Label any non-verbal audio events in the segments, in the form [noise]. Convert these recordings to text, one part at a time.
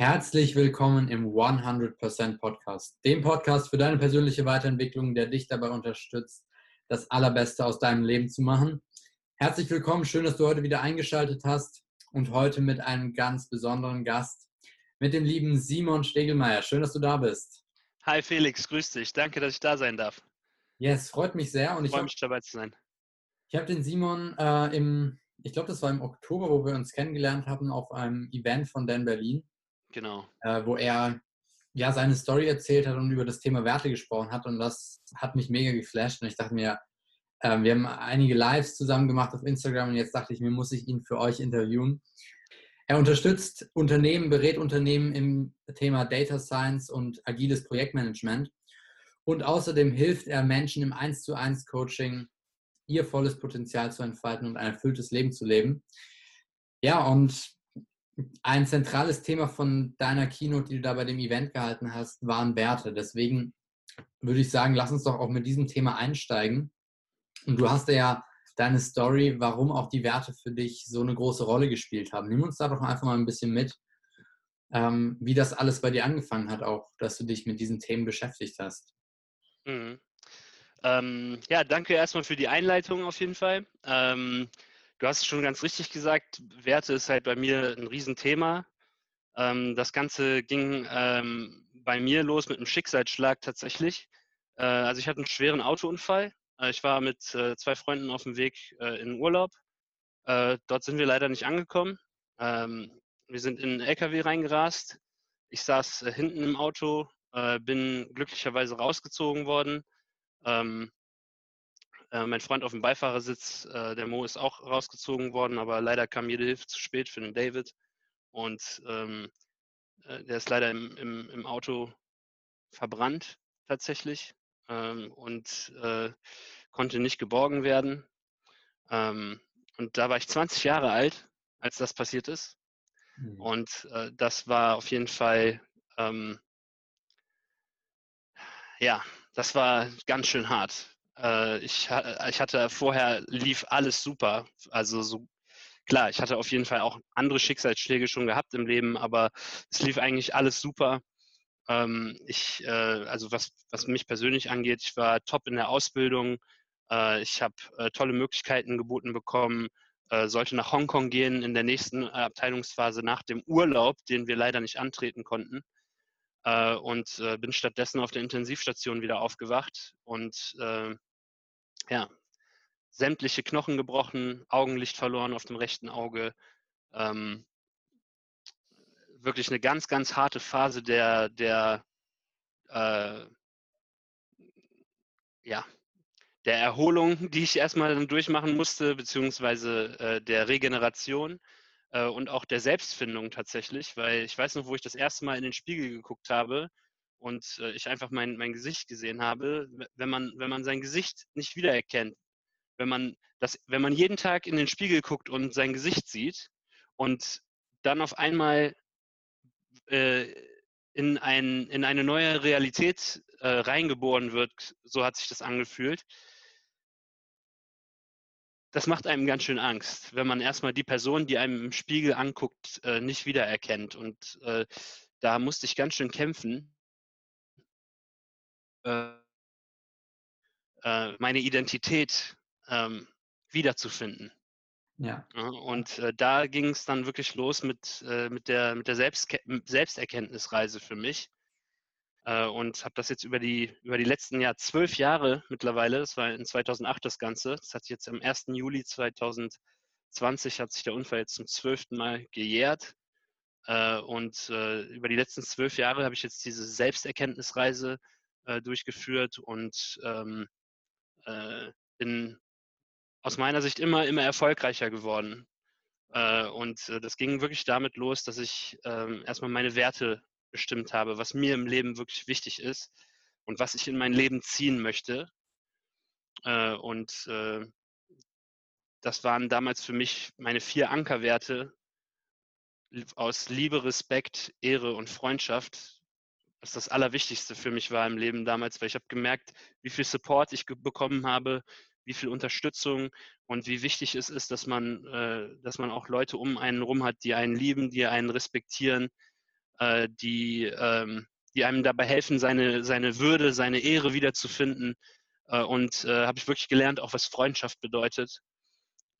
Herzlich willkommen im 100% Podcast, dem Podcast für deine persönliche Weiterentwicklung, der dich dabei unterstützt, das Allerbeste aus deinem Leben zu machen. Herzlich willkommen, schön, dass du heute wieder eingeschaltet hast und heute mit einem ganz besonderen Gast, mit dem lieben Simon Stegelmeier. Schön, dass du da bist. Hi Felix, grüß dich. Danke, dass ich da sein darf. Yes, freut mich sehr. Und ich freue mich dabei zu sein. Ich habe den Simon äh, im, ich glaube, das war im Oktober, wo wir uns kennengelernt haben, auf einem Event von Dan Berlin. Genau. Äh, wo er ja seine Story erzählt hat und über das Thema Werte gesprochen hat. Und das hat mich mega geflasht. Und ich dachte mir, äh, wir haben einige Lives zusammen gemacht auf Instagram und jetzt dachte ich mir, muss ich ihn für euch interviewen. Er unterstützt Unternehmen, berät Unternehmen im Thema Data Science und agiles Projektmanagement. Und außerdem hilft er Menschen im 1 zu 1 Coaching, ihr volles Potenzial zu entfalten und ein erfülltes Leben zu leben. Ja, und ein zentrales Thema von deiner Keynote, die du da bei dem Event gehalten hast, waren Werte. Deswegen würde ich sagen, lass uns doch auch mit diesem Thema einsteigen. Und du hast ja deine Story, warum auch die Werte für dich so eine große Rolle gespielt haben. Nimm uns da doch einfach mal ein bisschen mit, ähm, wie das alles bei dir angefangen hat, auch, dass du dich mit diesen Themen beschäftigt hast. Mhm. Ähm, ja, danke erstmal für die Einleitung auf jeden Fall. Ähm, Du hast schon ganz richtig gesagt, Werte ist halt bei mir ein Riesenthema. Ähm, das Ganze ging ähm, bei mir los mit einem Schicksalsschlag tatsächlich. Äh, also ich hatte einen schweren Autounfall. Äh, ich war mit äh, zwei Freunden auf dem Weg äh, in Urlaub. Äh, dort sind wir leider nicht angekommen. Ähm, wir sind in einen LKW reingerast. Ich saß äh, hinten im Auto, bin glücklicherweise rausgezogen worden. Ähm, äh, mein Freund auf dem Beifahrersitz, äh, der Mo, ist auch rausgezogen worden, aber leider kam jede Hilfe zu spät für den David. Und ähm, äh, der ist leider im, im, im Auto verbrannt tatsächlich ähm, und äh, konnte nicht geborgen werden. Ähm, und da war ich 20 Jahre alt, als das passiert ist. Mhm. Und äh, das war auf jeden Fall, ähm, ja, das war ganz schön hart. Äh, ich, ich hatte vorher lief alles super. Also so klar, ich hatte auf jeden Fall auch andere Schicksalsschläge schon gehabt im Leben, aber es lief eigentlich alles super. Ähm, ich, äh, also was, was mich persönlich angeht, ich war top in der Ausbildung. Äh, ich habe äh, tolle Möglichkeiten geboten bekommen, äh, sollte nach Hongkong gehen in der nächsten Abteilungsphase nach dem Urlaub, den wir leider nicht antreten konnten. Äh, und äh, bin stattdessen auf der Intensivstation wieder aufgewacht und äh, ja, sämtliche Knochen gebrochen, Augenlicht verloren auf dem rechten Auge. Ähm, wirklich eine ganz, ganz harte Phase der, der äh, ja, der Erholung, die ich erstmal dann durchmachen musste, beziehungsweise äh, der Regeneration äh, und auch der Selbstfindung tatsächlich, weil ich weiß noch, wo ich das erste Mal in den Spiegel geguckt habe und äh, ich einfach mein, mein Gesicht gesehen habe, wenn man, wenn man sein Gesicht nicht wiedererkennt, wenn man, das, wenn man jeden Tag in den Spiegel guckt und sein Gesicht sieht und dann auf einmal äh, in, ein, in eine neue Realität äh, reingeboren wird, so hat sich das angefühlt, das macht einem ganz schön Angst, wenn man erstmal die Person, die einem im Spiegel anguckt, äh, nicht wiedererkennt. Und äh, da musste ich ganz schön kämpfen, äh, meine Identität ähm, wiederzufinden. Ja. Und da ging es dann wirklich los mit, mit der, mit der Selbstke Selbsterkenntnisreise für mich äh, und habe das jetzt über die, über die letzten Jahr zwölf Jahre mittlerweile, das war in 2008 das Ganze, das hat jetzt am 1. Juli 2020 hat sich der Unfall jetzt zum zwölften Mal gejährt. Äh, und äh, über die letzten zwölf Jahre habe ich jetzt diese Selbsterkenntnisreise äh, durchgeführt und ähm, äh, bin aus meiner Sicht immer, immer erfolgreicher geworden. Äh, und das ging wirklich damit los, dass ich ähm, erstmal meine Werte bestimmt habe, was mir im Leben wirklich wichtig ist und was ich in mein Leben ziehen möchte. Äh, und äh, das waren damals für mich meine vier Ankerwerte aus Liebe, Respekt, Ehre und Freundschaft, was das Allerwichtigste für mich war im Leben damals, weil ich habe gemerkt, wie viel Support ich bekommen habe, wie viel Unterstützung und wie wichtig es ist, dass man, äh, dass man auch Leute um einen rum hat, die einen lieben, die einen respektieren, äh, die, ähm, die einem dabei helfen, seine, seine Würde, seine Ehre wiederzufinden. Äh, und äh, habe ich wirklich gelernt, auch was Freundschaft bedeutet.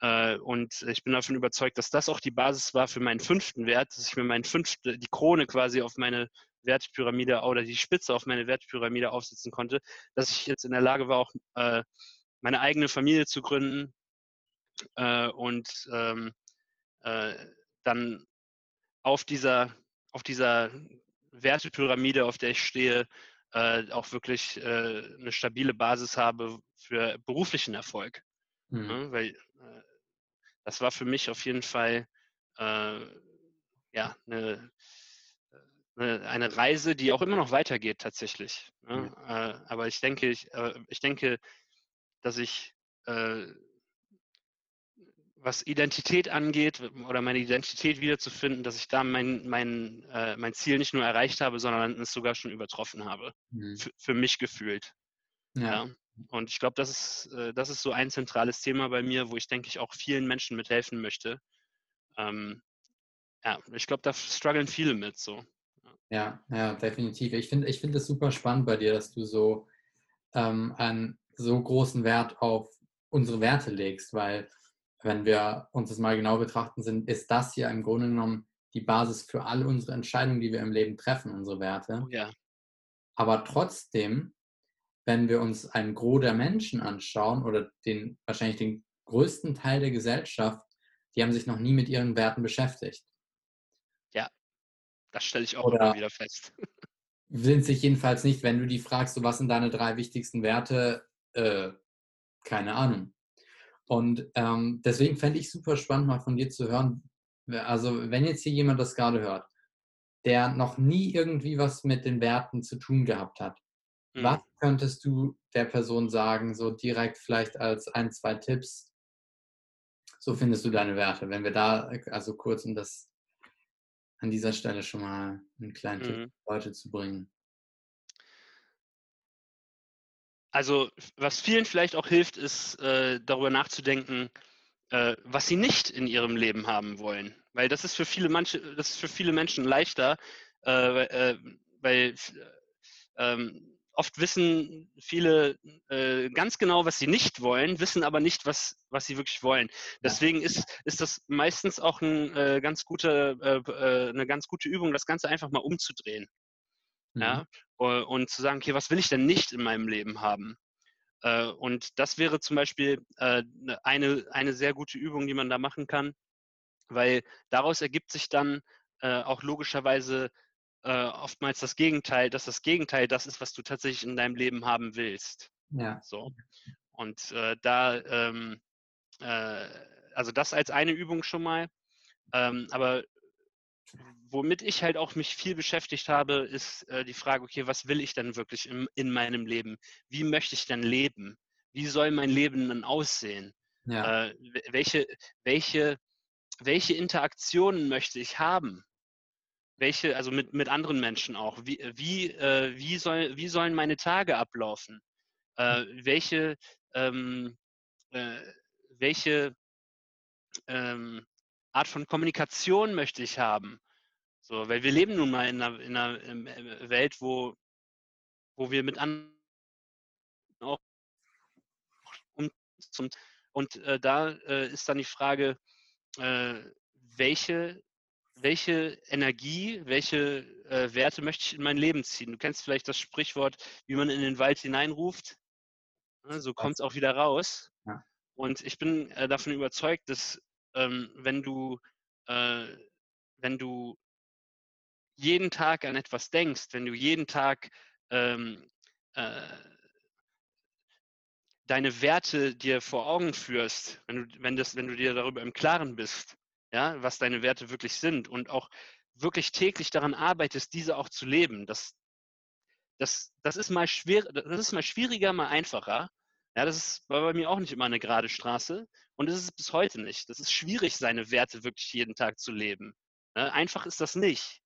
Äh, und ich bin davon überzeugt, dass das auch die Basis war für meinen fünften Wert, dass ich mir meinen fünfte, die Krone quasi auf meine Wertpyramide oder die Spitze auf meine Wertpyramide aufsetzen konnte, dass ich jetzt in der Lage war, auch äh, meine eigene Familie zu gründen äh, und ähm, äh, dann auf dieser, auf dieser Wertepyramide, auf der ich stehe, äh, auch wirklich äh, eine stabile Basis habe für beruflichen Erfolg. Mhm. Ja, weil äh, das war für mich auf jeden Fall äh, ja, eine, eine, eine, Reise, die auch immer noch weitergeht tatsächlich. Ne? Mhm. aber ich denke, ich, ich denke, dass ich was Identität angeht oder meine Identität wiederzufinden, dass ich da mein, mein, äh, mein Ziel nicht nur erreicht habe, sondern es sogar schon übertroffen habe. Mhm. Für mich gefühlt. Ja. ja. Und ich glaube, das ist, äh, das ist so ein zentrales Thema bei mir, wo ich denke ich auch vielen Menschen mithelfen möchte. Ähm, ja, ich glaube, da strugglen viele mit so. Ja, ja, definitiv. Ich finde ich find es super spannend bei dir, dass du so ähm, einen so großen Wert auf unsere Werte legst, weil wenn wir uns das mal genau betrachten, sind, ist das hier im Grunde genommen die Basis für all unsere Entscheidungen, die wir im Leben treffen, unsere Werte. Oh ja. Aber trotzdem, wenn wir uns ein Gros der Menschen anschauen oder den, wahrscheinlich den größten Teil der Gesellschaft, die haben sich noch nie mit ihren Werten beschäftigt. Ja, das stelle ich auch oder immer wieder fest. [laughs] Sind sich jedenfalls nicht, wenn du die fragst, so was sind deine drei wichtigsten Werte, äh, keine Ahnung. Und ähm, deswegen fände ich super spannend, mal von dir zu hören. Also, wenn jetzt hier jemand das gerade hört, der noch nie irgendwie was mit den Werten zu tun gehabt hat, mhm. was könntest du der Person sagen, so direkt vielleicht als ein, zwei Tipps? So findest du deine Werte. Wenn wir da, also kurz, um das an dieser Stelle schon mal einen kleinen mhm. Tipp Leute zu bringen. Also, was vielen vielleicht auch hilft, ist äh, darüber nachzudenken, äh, was sie nicht in ihrem Leben haben wollen. Weil das ist für viele manche, das ist für viele Menschen leichter, äh, äh weil ähm, oft wissen viele äh, ganz genau, was sie nicht wollen, wissen aber nicht, was, was sie wirklich wollen. Deswegen ist, ist das meistens auch ein, äh, ganz gute, eine ganz gute Übung, das Ganze einfach mal umzudrehen. Mhm. Ja, und zu sagen, okay, was will ich denn nicht in meinem Leben haben? Äh, und das wäre zum Beispiel äh, ne, eine, eine sehr gute Übung, die man da machen kann, weil daraus ergibt sich dann äh, auch logischerweise oftmals das Gegenteil, dass das Gegenteil das ist, was du tatsächlich in deinem Leben haben willst. Ja. So. Und äh, da, ähm, äh, also das als eine Übung schon mal. Ähm, aber womit ich halt auch mich viel beschäftigt habe, ist äh, die Frage, okay, was will ich denn wirklich im, in meinem Leben? Wie möchte ich denn leben? Wie soll mein Leben dann aussehen? Ja. Äh, welche, welche, welche Interaktionen möchte ich haben? Welche, also mit, mit anderen Menschen auch. Wie, wie, äh, wie, soll, wie sollen meine Tage ablaufen? Äh, welche, ähm, äh, welche ähm, Art von Kommunikation möchte ich haben? So, weil wir leben nun mal in einer, in einer äh, Welt, wo, wo wir mit anderen auch und, und, und äh, da äh, ist dann die Frage, äh, welche, welche Energie, welche äh, Werte möchte ich in mein Leben ziehen? Du kennst vielleicht das Sprichwort, wie man in den Wald hineinruft. Ne, so kommt es auch wieder raus. Ja. Und ich bin äh, davon überzeugt, dass ähm, wenn du, äh, wenn du jeden Tag an etwas denkst, wenn du jeden Tag ähm, äh, deine Werte dir vor Augen führst, wenn du, wenn, das, wenn du dir darüber im Klaren bist, ja, was deine Werte wirklich sind und auch wirklich täglich daran arbeitest, diese auch zu leben, das, das, das, ist, mal schwer, das ist mal schwieriger, mal einfacher. Ja, das ist, war bei mir auch nicht immer eine gerade Straße und es ist bis heute nicht. Das ist schwierig, seine Werte wirklich jeden Tag zu leben. Ja, einfach ist das nicht.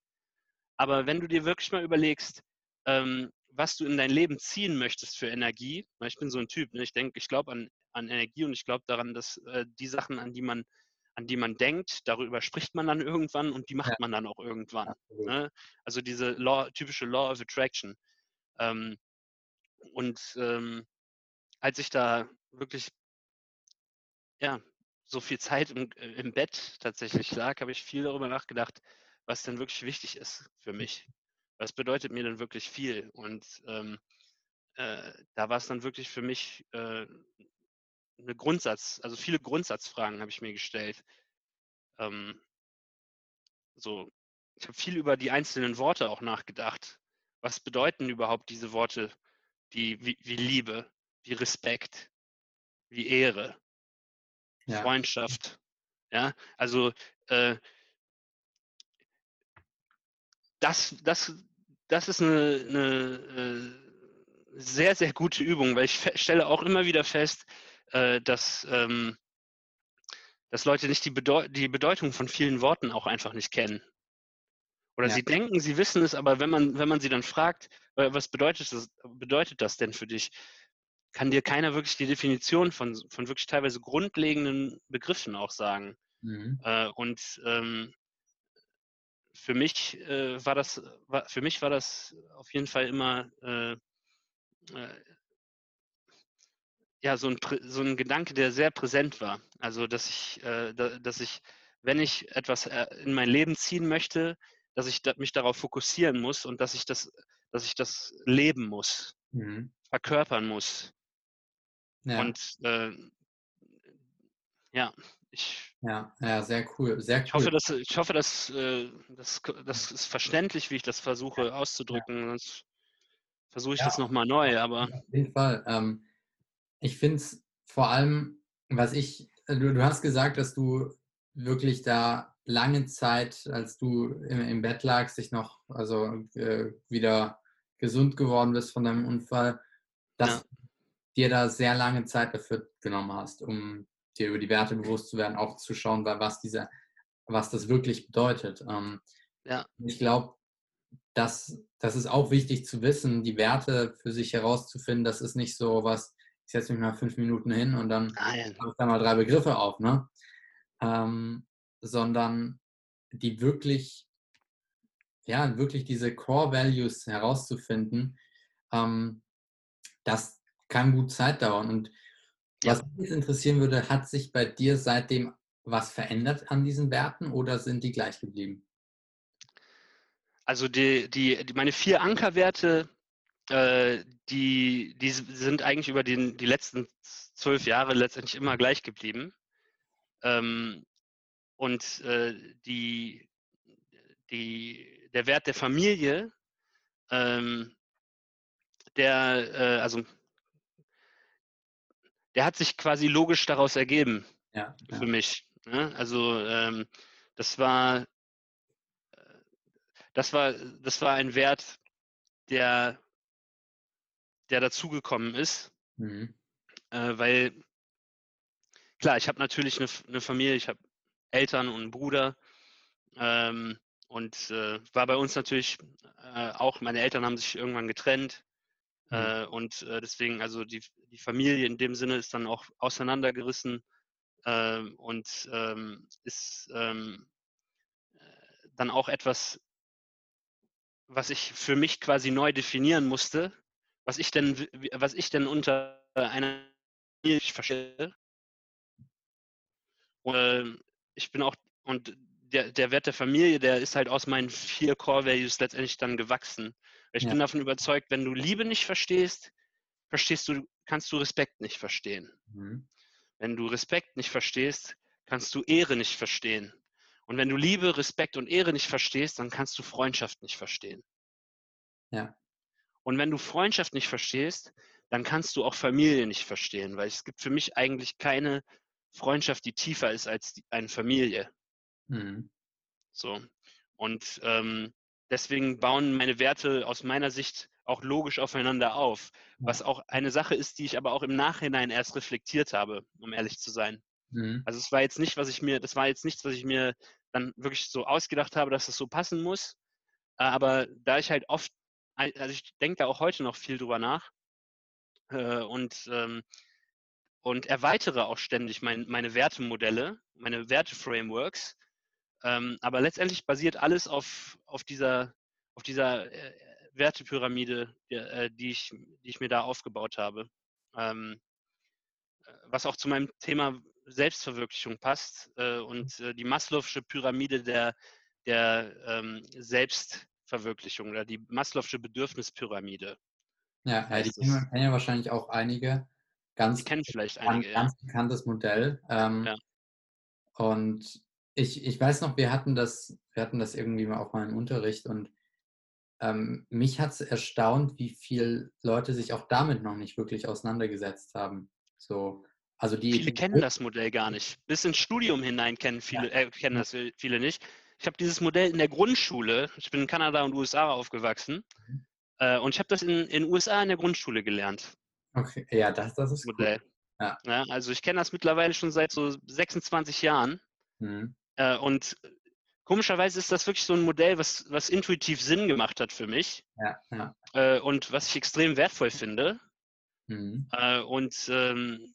Aber wenn du dir wirklich mal überlegst, ähm, was du in dein Leben ziehen möchtest für Energie, weil ich bin so ein Typ, ne? ich denke, ich glaube an, an Energie und ich glaube daran, dass äh, die Sachen, an die man an die man denkt, darüber spricht man dann irgendwann und die macht ja. man dann auch irgendwann. Ne? Also diese Law, typische Law of Attraction. Ähm, und ähm, als ich da wirklich ja, so viel Zeit im, äh, im Bett tatsächlich lag, habe ich viel darüber nachgedacht, was denn wirklich wichtig ist für mich. Was bedeutet mir denn wirklich viel? Und ähm, äh, da war es dann wirklich für mich äh, eine Grundsatz, also viele Grundsatzfragen habe ich mir gestellt. Ähm, so, ich habe viel über die einzelnen Worte auch nachgedacht. Was bedeuten überhaupt diese Worte, die wie, wie Liebe, wie Respekt, wie Ehre, ja. Freundschaft? Ja, also äh, das, das, das ist eine, eine äh, sehr, sehr gute Übung, weil ich stelle auch immer wieder fest, äh, dass, ähm, dass Leute nicht die, Bedeu die Bedeutung von vielen Worten auch einfach nicht kennen. Oder ja. sie denken, sie wissen es, aber wenn man, wenn man sie dann fragt, äh, was bedeutet das, bedeutet das denn für dich, kann dir keiner wirklich die Definition von, von wirklich teilweise grundlegenden Begriffen auch sagen. Mhm. Äh, und ähm, für mich äh, war das, war, für mich war das auf jeden Fall immer äh, äh ja, so ein, so ein Gedanke, der sehr präsent war. Also, dass ich, äh, da, dass ich, wenn ich etwas in mein Leben ziehen möchte, dass ich mich darauf fokussieren muss und dass ich das, dass ich das leben muss, mhm. verkörpern muss. Ja. Und äh, ja, ich. Ja, ja, sehr cool. Sehr cool. Ich hoffe, dass, ich hoffe, dass, äh, das, das ist verständlich, wie ich das versuche ja. auszudrücken. Sonst versuche ich ja. das nochmal neu, aber. Auf jeden Fall. Ähm, ich finde es vor allem, was ich, du, du, hast gesagt, dass du wirklich da lange Zeit, als du im, im Bett lagst, dich noch, also äh, wieder gesund geworden bist von deinem Unfall, dass ja. Dir da sehr lange Zeit dafür genommen hast, um dir über die Werte bewusst zu werden, auch zu schauen, was diese, was das wirklich bedeutet. Ähm, ja. Ich glaube, das, das ist auch wichtig zu wissen, die Werte für sich herauszufinden. Das ist nicht so was, ich setze mich mal fünf Minuten hin und dann ah, habe ich da mal drei Begriffe auf, ne? Ähm, sondern die wirklich, ja, wirklich diese Core Values herauszufinden, ähm, das kann gut Zeit dauern. Und was mich jetzt interessieren würde, hat sich bei dir seitdem was verändert an diesen Werten oder sind die gleich geblieben? Also die, die, die meine vier Ankerwerte äh, die, die sind eigentlich über den, die letzten zwölf Jahre letztendlich immer gleich geblieben. Ähm, und äh, die, die, der Wert der Familie, ähm, der, äh, also, der hat sich quasi logisch daraus ergeben ja, ja. für mich. Ne? Also ähm, das war, das war, das war ein Wert, der der dazugekommen ist. Mhm. Äh, weil, klar, ich habe natürlich eine, eine, Familie, ich habe Eltern und einen Bruder. Ähm, und äh, war bei uns natürlich äh, auch, meine Eltern haben sich irgendwann getrennt. Mhm. Äh, und äh, deswegen, also die, die Familie in dem Sinne ist dann auch auseinandergerissen ähm, und ähm, ist ähm, äh, dann auch etwas, was ich für mich quasi neu definieren musste, was ich denn, was ich denn unter einer Milch verstehe. Und ich bin auch, und der, der Wert der Familie, der ist halt aus meinen vier Core Values letztendlich dann gewachsen. Ich ja. bin davon überzeugt, wenn du Liebe nicht verstehst, verstehst du, kannst du Respekt nicht verstehen. Mhm. Wenn du Respekt nicht verstehst, kannst du Ehre nicht verstehen. Und wenn du Liebe, Respekt und Ehre nicht verstehst, dann kannst du Freundschaft nicht verstehen. Ja. Und wenn du Freundschaft nicht verstehst, dann kannst du auch Familie nicht verstehen, weil es gibt für mich eigentlich keine Freundschaft, die tiefer ist als die, eine Familie. Mhm. So. Und ähm, deswegen bauen meine Werte aus meiner Sicht auch logisch aufeinander auf. Was auch eine Sache ist, die ich aber auch im Nachhinein erst reflektiert habe, um ehrlich zu sein. Mhm. Also es war jetzt nicht, was ich mir, das war jetzt nichts, was ich mir dann wirklich so ausgedacht habe, dass das so passen muss. Aber da ich halt oft also ich denke da auch heute noch viel drüber nach äh, und, ähm, und erweitere auch ständig mein, meine Wertemodelle, meine Werte-Frameworks. Ähm, aber letztendlich basiert alles auf, auf dieser, auf dieser äh, Wertepyramide, die, äh, die, ich, die ich mir da aufgebaut habe. Ähm, äh, was auch zu meinem Thema Selbstverwirklichung passt äh, und äh, die Maslow'sche Pyramide der, der ähm, Selbstverwirklichung oder die Maslow'sche Bedürfnispyramide. Ja, ja die kennen, kennen ja wahrscheinlich auch einige. Ganz, die kennen vielleicht einige. Ganz ja. bekanntes Modell. Ähm, ja. Und ich, ich weiß noch, wir hatten das, wir hatten das irgendwie mal auf meinem Unterricht und ähm, mich hat es erstaunt, wie viele Leute sich auch damit noch nicht wirklich auseinandergesetzt haben. So, also die, viele kennen das Modell gar nicht. Bis ins Studium hinein kennen viele, äh, kennen das viele nicht. Ich habe dieses Modell in der Grundschule, ich bin in Kanada und USA aufgewachsen, mhm. äh, und ich habe das in den USA in der Grundschule gelernt. Okay, ja, das, das ist Modell. Cool. Ja. ja. also ich kenne das mittlerweile schon seit so 26 Jahren. Mhm. Äh, und komischerweise ist das wirklich so ein Modell, was, was intuitiv Sinn gemacht hat für mich. Ja, ja. Äh, und was ich extrem wertvoll finde. Mhm. Äh, und ähm,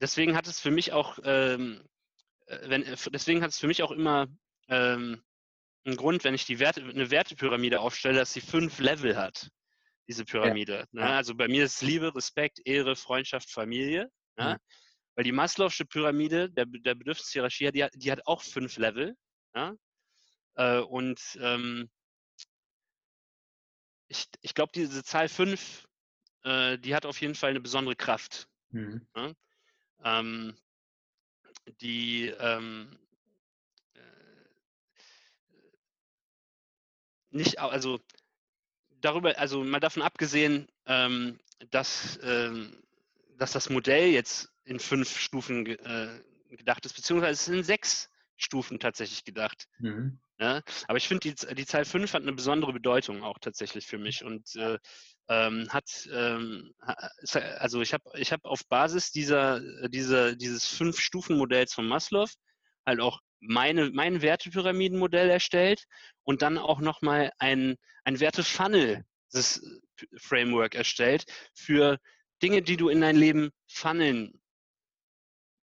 deswegen hat es für mich auch, ähm, äh, wenn, äh, deswegen hat es für mich auch immer ähm, einen Grund, wenn ich die Werte, eine Wertepyramide aufstelle, dass sie fünf Level hat, diese Pyramide. Ja. Ne? Also bei mir ist Liebe, Respekt, Ehre, Freundschaft, Familie. Ne? Weil die Maslow'sche Pyramide, der, der Bedürfnishierarchie, die, die hat auch fünf Level. Ja? Äh, und ähm, ich, ich glaube, diese Zahl 5, äh, die hat auf jeden Fall eine besondere Kraft. Mhm. Ja? Ähm, die ähm, äh, nicht, also darüber, also mal davon abgesehen, ähm, dass, ähm, dass das Modell jetzt in fünf Stufen äh, gedacht ist, beziehungsweise es sind sechs Stufen tatsächlich gedacht. Mhm. Ja? Aber ich finde, die, die Zahl 5 hat eine besondere Bedeutung auch tatsächlich für mich und äh, ähm, hat, ähm, also ich habe ich hab auf Basis dieser, dieser, dieses Fünf-Stufen-Modells von Maslow halt auch meine, mein Wertepyramidenmodell erstellt und dann auch nochmal ein, ein Werte-Funnel, das Framework erstellt für Dinge, die du in dein Leben funneln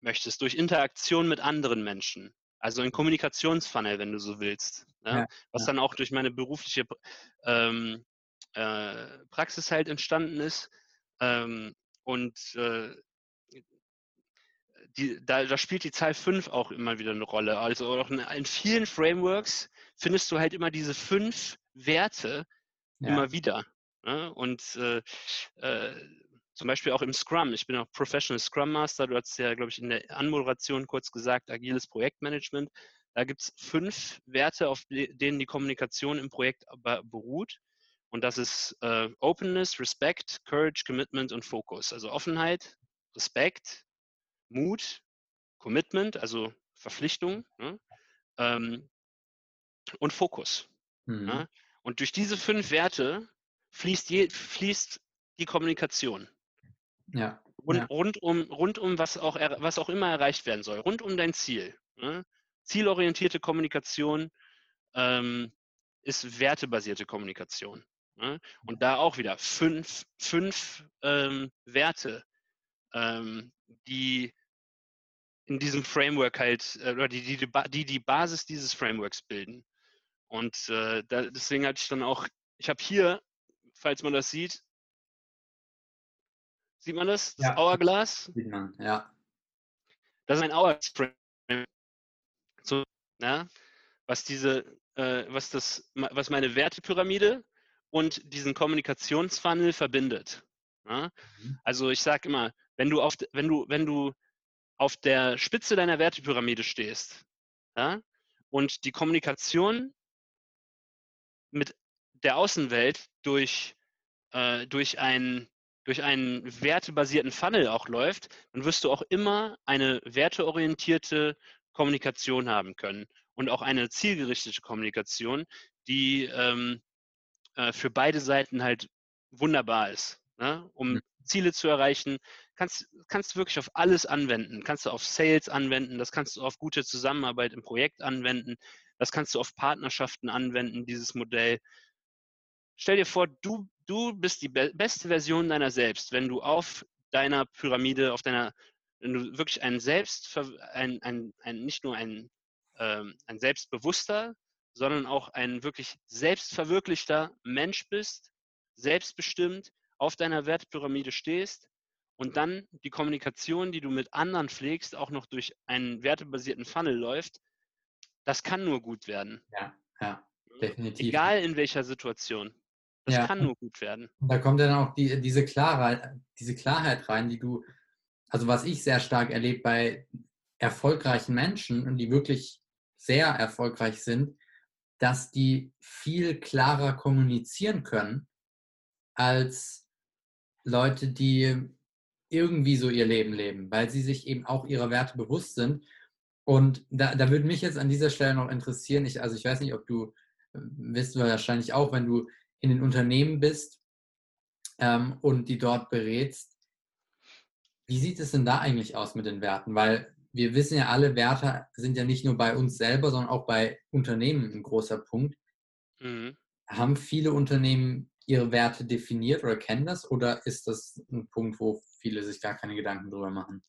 möchtest, durch Interaktion mit anderen Menschen. Also ein Kommunikationsfunnel, wenn du so willst. Ne? Ja, was dann auch durch meine berufliche ähm, äh, Praxis halt entstanden ist. Ähm, und äh, die, da, da, spielt die Zahl 5 auch immer wieder eine Rolle. Also auch in, in vielen Frameworks findest du halt immer diese fünf Werte ja. immer wieder. Ne? Und äh, äh zum Beispiel auch im Scrum. Ich bin auch Professional Scrum Master. Du hast ja, glaube ich, in der Anmoderation kurz gesagt, agiles Projektmanagement. Da gibt es fünf Werte, auf denen die Kommunikation im Projekt beruht. Und das ist äh, Openness, Respect, Courage, Commitment und Focus. Also Offenheit, Respekt, Mut, Commitment, also Verpflichtung ne? ähm, und Fokus. Mhm. Ne? Und durch diese fünf Werte fließt, je, fließt die Kommunikation. Ja. Rund, ja. rund, um, rund um was auch, was auch immer erreicht werden soll, rund um dein Ziel. Ne? Zielorientierte Kommunikation ähm, ist wertebasierte Kommunikation. Ne? Und da auch wieder fünf, fünf ähm, Werte, ähm, die in diesem Framework halt, äh, oder die die, die die Basis dieses Frameworks bilden. Und äh, da, deswegen hatte ich dann auch, ich habe hier, falls man das sieht, Sieht man das? Das ja. Hourglass? Sieht man, ja. Das ist ein Hourglass. So, ja, was diese, äh, was das, was meine Wertepyramide und diesen Kommunikationsfunnel verbindet. Ja? Mhm. Also ich sage immer, wenn du auf, wenn du, wenn du auf der Spitze deiner Wertepyramide stehst ja, und die Kommunikation mit der Außenwelt durch, äh, durch ein durch einen wertebasierten Funnel auch läuft, dann wirst du auch immer eine werteorientierte Kommunikation haben können und auch eine zielgerichtete Kommunikation, die ähm, äh, für beide Seiten halt wunderbar ist. Ne? Um mhm. Ziele zu erreichen, kannst, kannst du wirklich auf alles anwenden. Kannst du auf Sales anwenden, das kannst du auf gute Zusammenarbeit im Projekt anwenden, das kannst du auf Partnerschaften anwenden, dieses Modell. Stell dir vor, du du bist die be beste Version deiner selbst, wenn du auf deiner Pyramide, auf deiner wenn du wirklich ein Selbst, ein, ein, ein, nicht nur ein, ähm, ein selbstbewusster, sondern auch ein wirklich selbstverwirklichter Mensch bist, selbstbestimmt auf deiner Wertpyramide stehst und dann die Kommunikation, die du mit anderen pflegst, auch noch durch einen wertebasierten Funnel läuft, das kann nur gut werden. Ja, ja, definitiv. Egal in welcher Situation. Das ja. kann nur gut werden. Und da kommt dann auch die, diese, Klarheit, diese Klarheit rein, die du, also was ich sehr stark erlebe bei erfolgreichen Menschen und die wirklich sehr erfolgreich sind, dass die viel klarer kommunizieren können als Leute, die irgendwie so ihr Leben leben, weil sie sich eben auch ihrer Werte bewusst sind. Und da, da würde mich jetzt an dieser Stelle noch interessieren, ich, also ich weiß nicht, ob du, äh, wirst du wahrscheinlich auch, wenn du in den Unternehmen bist ähm, und die dort berätst, wie sieht es denn da eigentlich aus mit den Werten? Weil wir wissen ja alle, Werte sind ja nicht nur bei uns selber, sondern auch bei Unternehmen ein großer Punkt. Mhm. Haben viele Unternehmen ihre Werte definiert oder kennen das? Oder ist das ein Punkt, wo viele sich gar keine Gedanken drüber machen?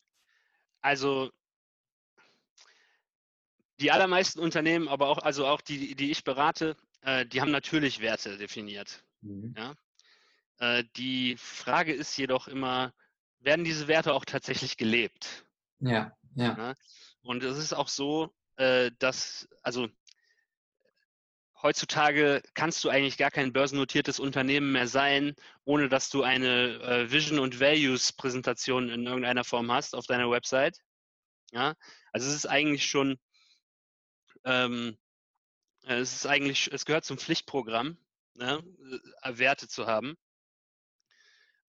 Also die allermeisten Unternehmen, aber auch, also auch die, die ich berate, äh, die haben natürlich Werte definiert. Mhm. Ja? Äh, die Frage ist jedoch immer, werden diese Werte auch tatsächlich gelebt? Ja, ja. ja? Und es ist auch so, äh, dass, also heutzutage kannst du eigentlich gar kein börsennotiertes Unternehmen mehr sein, ohne dass du eine äh, Vision und Values Präsentation in irgendeiner Form hast auf deiner Website. Ja, also es ist eigentlich schon, ähm, es ist eigentlich, es gehört zum Pflichtprogramm, ne, äh, Werte zu haben.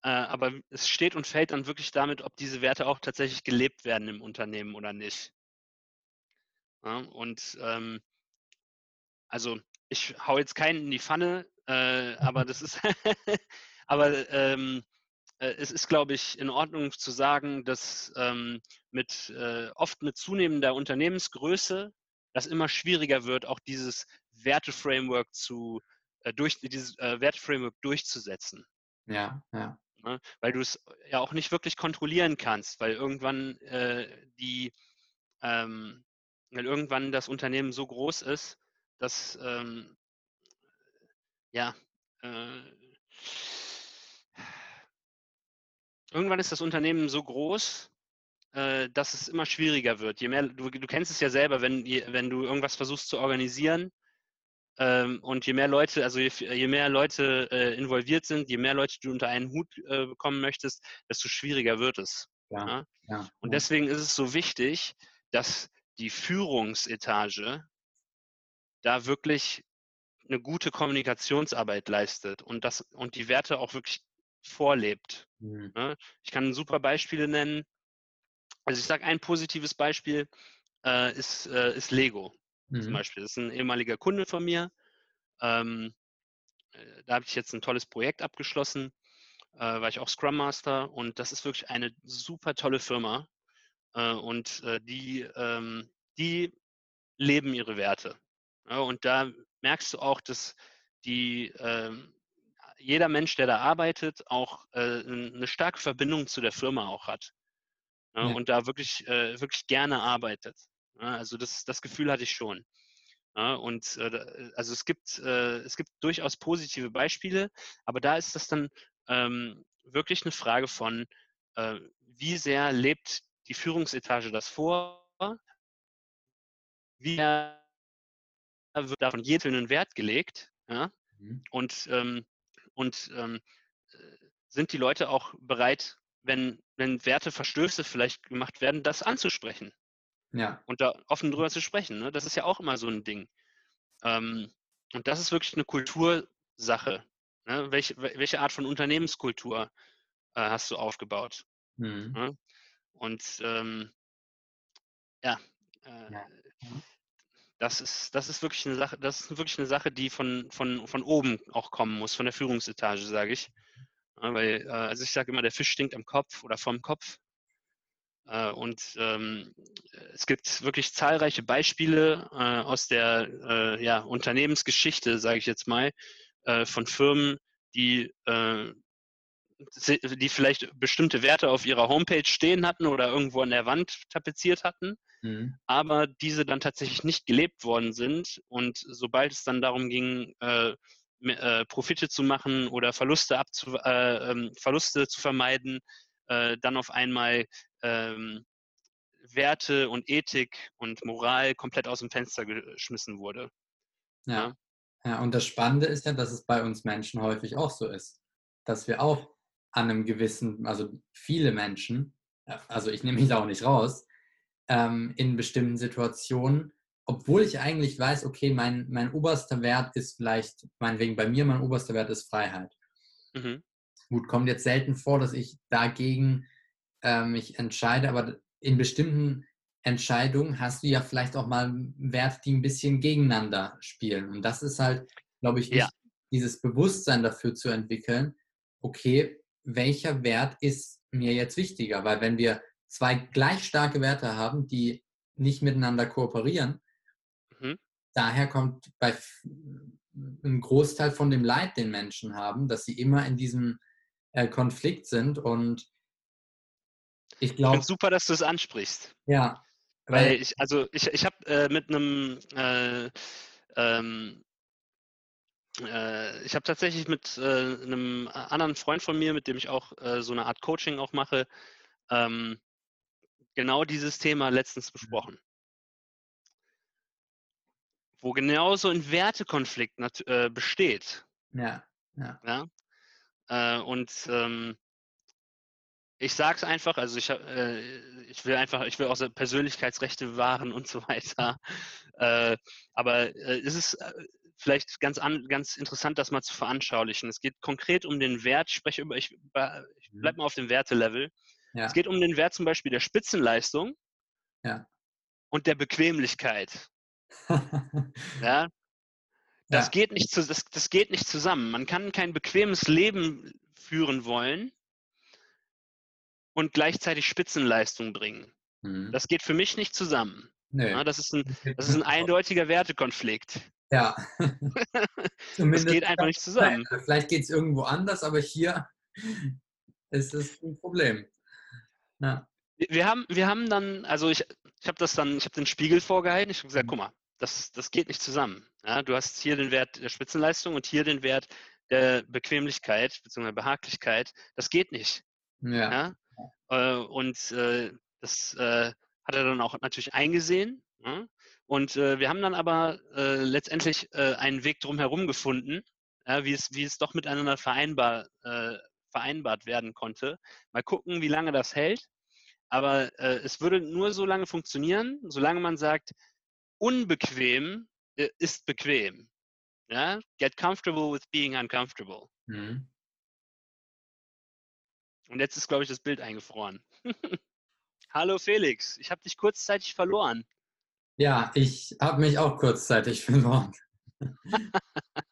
Äh, aber es steht und fällt dann wirklich damit, ob diese Werte auch tatsächlich gelebt werden im Unternehmen oder nicht. Und ähm, also ich hau jetzt keinen in die Pfanne, äh, aber das ist, [laughs] aber ähm, äh, es ist, glaube ich, in Ordnung zu sagen, dass ähm, mit äh, oft mit zunehmender Unternehmensgröße das immer schwieriger wird, auch dieses Werteframework zu äh, durch dieses äh, Werteframework durchzusetzen. Ja, ja. Ne? Weil du es ja auch nicht wirklich kontrollieren kannst, weil irgendwann äh, die, ähm, weil irgendwann das Unternehmen so groß ist, dass ähm, ja äh, irgendwann ist das Unternehmen so groß, dass es immer schwieriger wird. Je mehr, du, du kennst es ja selber, wenn, wenn du irgendwas versuchst zu organisieren ähm, und je mehr Leute, also je, je mehr Leute äh, involviert sind, je mehr Leute du unter einen Hut äh, bekommen möchtest, desto schwieriger wird es. Ja, ja? Ja, und deswegen ist es so wichtig, dass die Führungsetage da wirklich eine gute Kommunikationsarbeit leistet und das und die Werte auch wirklich vorlebt. Mhm. Ne? Ich kann super Beispiele nennen. Also ich sage ein positives Beispiel äh, ist, äh, ist Lego mhm. zum Beispiel. Das ist ein ehemaliger Kunde von mir. Ähm, äh, da habe ich jetzt ein tolles Projekt abgeschlossen, äh, war ich auch Scrum Master und das ist wirklich eine super tolle Firma äh, und äh, die, ähm, die leben ihre Werte. Ja, und da merkst du auch, dass die, äh, jeder Mensch, der da arbeitet, auch eine starke Verbindung zu der Firma auch hat. Ja, ja. Und da wirklich, äh, wirklich gerne arbeitet. also das, das Gefühl hatte ich schon. und äh, also es gibt, äh, es gibt durchaus positive Beispiele, aber da ist das dann ähm, wirklich eine Frage von, äh, wie sehr lebt die Führungsetage das vor, wie wird davon jeden Wert gelegt. Ja? Mhm. Und, ähm, und ähm, äh, sind die Leute auch bereit, wenn, wenn Werteverstöße vielleicht gemacht werden, das anzusprechen. Ja. Und da offen drüber zu sprechen. Ne? Das ist ja auch immer so ein Ding. Ähm, und das ist wirklich eine Kultursache. Ne? Welche, welche Art von Unternehmenskultur äh, hast du aufgebaut? Mhm. Ne? Und ähm, ja, äh, ja das ist, das ist wirklich eine Sache, das ist wirklich eine Sache, die von, von, von oben auch kommen muss, von der Führungsetage, sage ich. Weil, äh, also ich sage immer, der Fisch stinkt am Kopf oder vom Kopf. Äh, und ähm, es gibt wirklich zahlreiche Beispiele äh, aus der äh, ja, Unternehmensgeschichte, sage ich jetzt mal, äh, von Firmen, die äh, die vielleicht bestimmte Werte auf ihrer Homepage stehen hatten oder irgendwo an der Wand tapeziert hatten, mhm. aber diese dann tatsächlich nicht gelebt worden sind. Und sobald es dann darum ging, äh, äh, Profite zu machen oder Verluste, abzu, äh, ähm, Verluste zu vermeiden, äh, dann auf einmal ähm, Werte und Ethik und Moral komplett aus dem Fenster geschmissen wurde. Ja. ja, und das Spannende ist ja, dass es bei uns Menschen häufig auch so ist, dass wir auch an einem gewissen, also viele Menschen, also ich nehme mich da auch nicht raus, ähm, in bestimmten Situationen, obwohl ich eigentlich weiß, okay, mein, mein oberster Wert ist vielleicht, meinetwegen bei mir, mein oberster Wert ist Freiheit. Mhm. Gut, kommt jetzt selten vor, dass ich dagegen äh, mich entscheide, aber in bestimmten Entscheidungen hast du ja vielleicht auch mal Werte, die ein bisschen gegeneinander spielen. Und das ist halt, glaube ich, ja. dieses Bewusstsein dafür zu entwickeln, okay, welcher Wert ist mir jetzt wichtiger? Weil wenn wir zwei gleich starke Werte haben, die nicht miteinander kooperieren, mhm. daher kommt bei ein Großteil von dem Leid, den Menschen haben, dass sie immer in diesem äh, Konflikt sind und ich glaube. Super, dass du es ansprichst. Ja. Weil, weil ich, also ich, ich habe äh, mit einem äh, ähm, äh, ich habe tatsächlich mit äh, einem anderen Freund von mir, mit dem ich auch äh, so eine Art Coaching auch mache, ähm, genau dieses Thema letztens mhm. besprochen. Wo genauso ein Wertekonflikt äh, besteht. Ja. ja. ja? Äh, und ähm, ich sage es einfach, also ich, äh, ich will einfach, ich will auch Persönlichkeitsrechte wahren und so [laughs] weiter. Äh, aber äh, es ist äh, vielleicht ganz, an, ganz interessant, das mal zu veranschaulichen. Es geht konkret um den Wert, ich spreche über, ich, ich mhm. bleibe mal auf dem Wertelevel. Ja. Es geht um den Wert zum Beispiel der Spitzenleistung ja. und der Bequemlichkeit. [laughs] ja. Das, ja. Geht nicht zu, das, das geht nicht zusammen. Man kann kein bequemes Leben führen wollen und gleichzeitig Spitzenleistung bringen. Mhm. Das geht für mich nicht zusammen. Nee. Ja, das, ist ein, das ist ein eindeutiger Wertekonflikt. Ja. [laughs] [laughs] das geht einfach nicht zusammen. Vielleicht geht es irgendwo anders, aber hier ist es ein Problem. Ja. Wir haben, wir haben dann, also ich, ich habe das dann, ich habe den Spiegel vorgehalten, ich habe gesagt, mhm. guck mal, das, das geht nicht zusammen. Ja, du hast hier den Wert der Spitzenleistung und hier den Wert der Bequemlichkeit bzw. Behaglichkeit. Das geht nicht. Ja. ja? Äh, und äh, das äh, hat er dann auch natürlich eingesehen. Ja? Und wir haben dann aber letztendlich einen Weg drumherum gefunden, wie, es, wie es doch miteinander vereinbar, vereinbart werden konnte. Mal gucken, wie lange das hält. Aber es würde nur so lange funktionieren, solange man sagt, unbequem äh, ist bequem. Ja? Get comfortable with being uncomfortable. Mhm. Und jetzt ist, glaube ich, das Bild eingefroren. [laughs] Hallo Felix, ich habe dich kurzzeitig verloren. Ja, ich habe mich auch kurzzeitig [laughs] verloren. [laughs]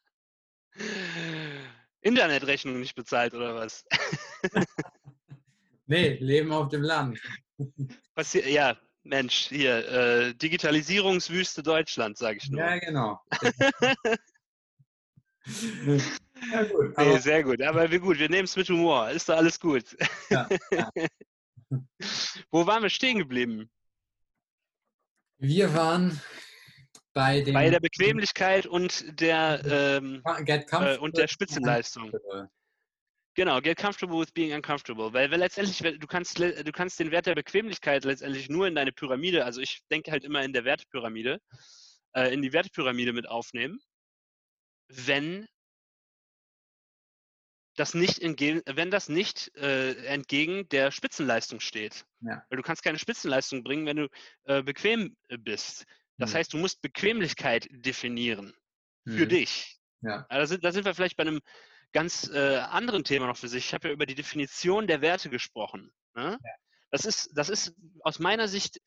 Internetrechnung nicht bezahlt oder was? nee, Leben auf dem Land. Passi ja, Mensch, hier, äh, Digitalisierungswüste Deutschland, sage ich nur. Ja, genau. [laughs] ja, gut, nee, sehr gut, aber wir gut, wir nehmen es mit Humor, ist doch alles gut. Ja, ja. [laughs] Wo waren wir stehen geblieben? Wir waren bei, bei der Bequemlichkeit und der, ähm, äh, und der Spitzenleistung. Genau, get comfortable with being uncomfortable. Weil, weil letztendlich, du kannst, du kannst den Wert der Bequemlichkeit letztendlich nur in deine Pyramide, also ich denke halt immer in der Wertepyramide, äh, in die Wertepyramide mit aufnehmen, wenn das nicht entgegen, wenn das nicht äh, entgegen der Spitzenleistung steht. Ja. Weil du kannst keine Spitzenleistung bringen, wenn du äh, bequem äh, bist. Das mhm. heißt, du musst Bequemlichkeit definieren für mhm. dich. Ja. Also da, sind, da sind wir vielleicht bei einem ganz äh, anderen Thema noch für sich. Ich habe ja über die Definition der Werte gesprochen. Ne? Ja. Das ist, das ist aus meiner Sicht,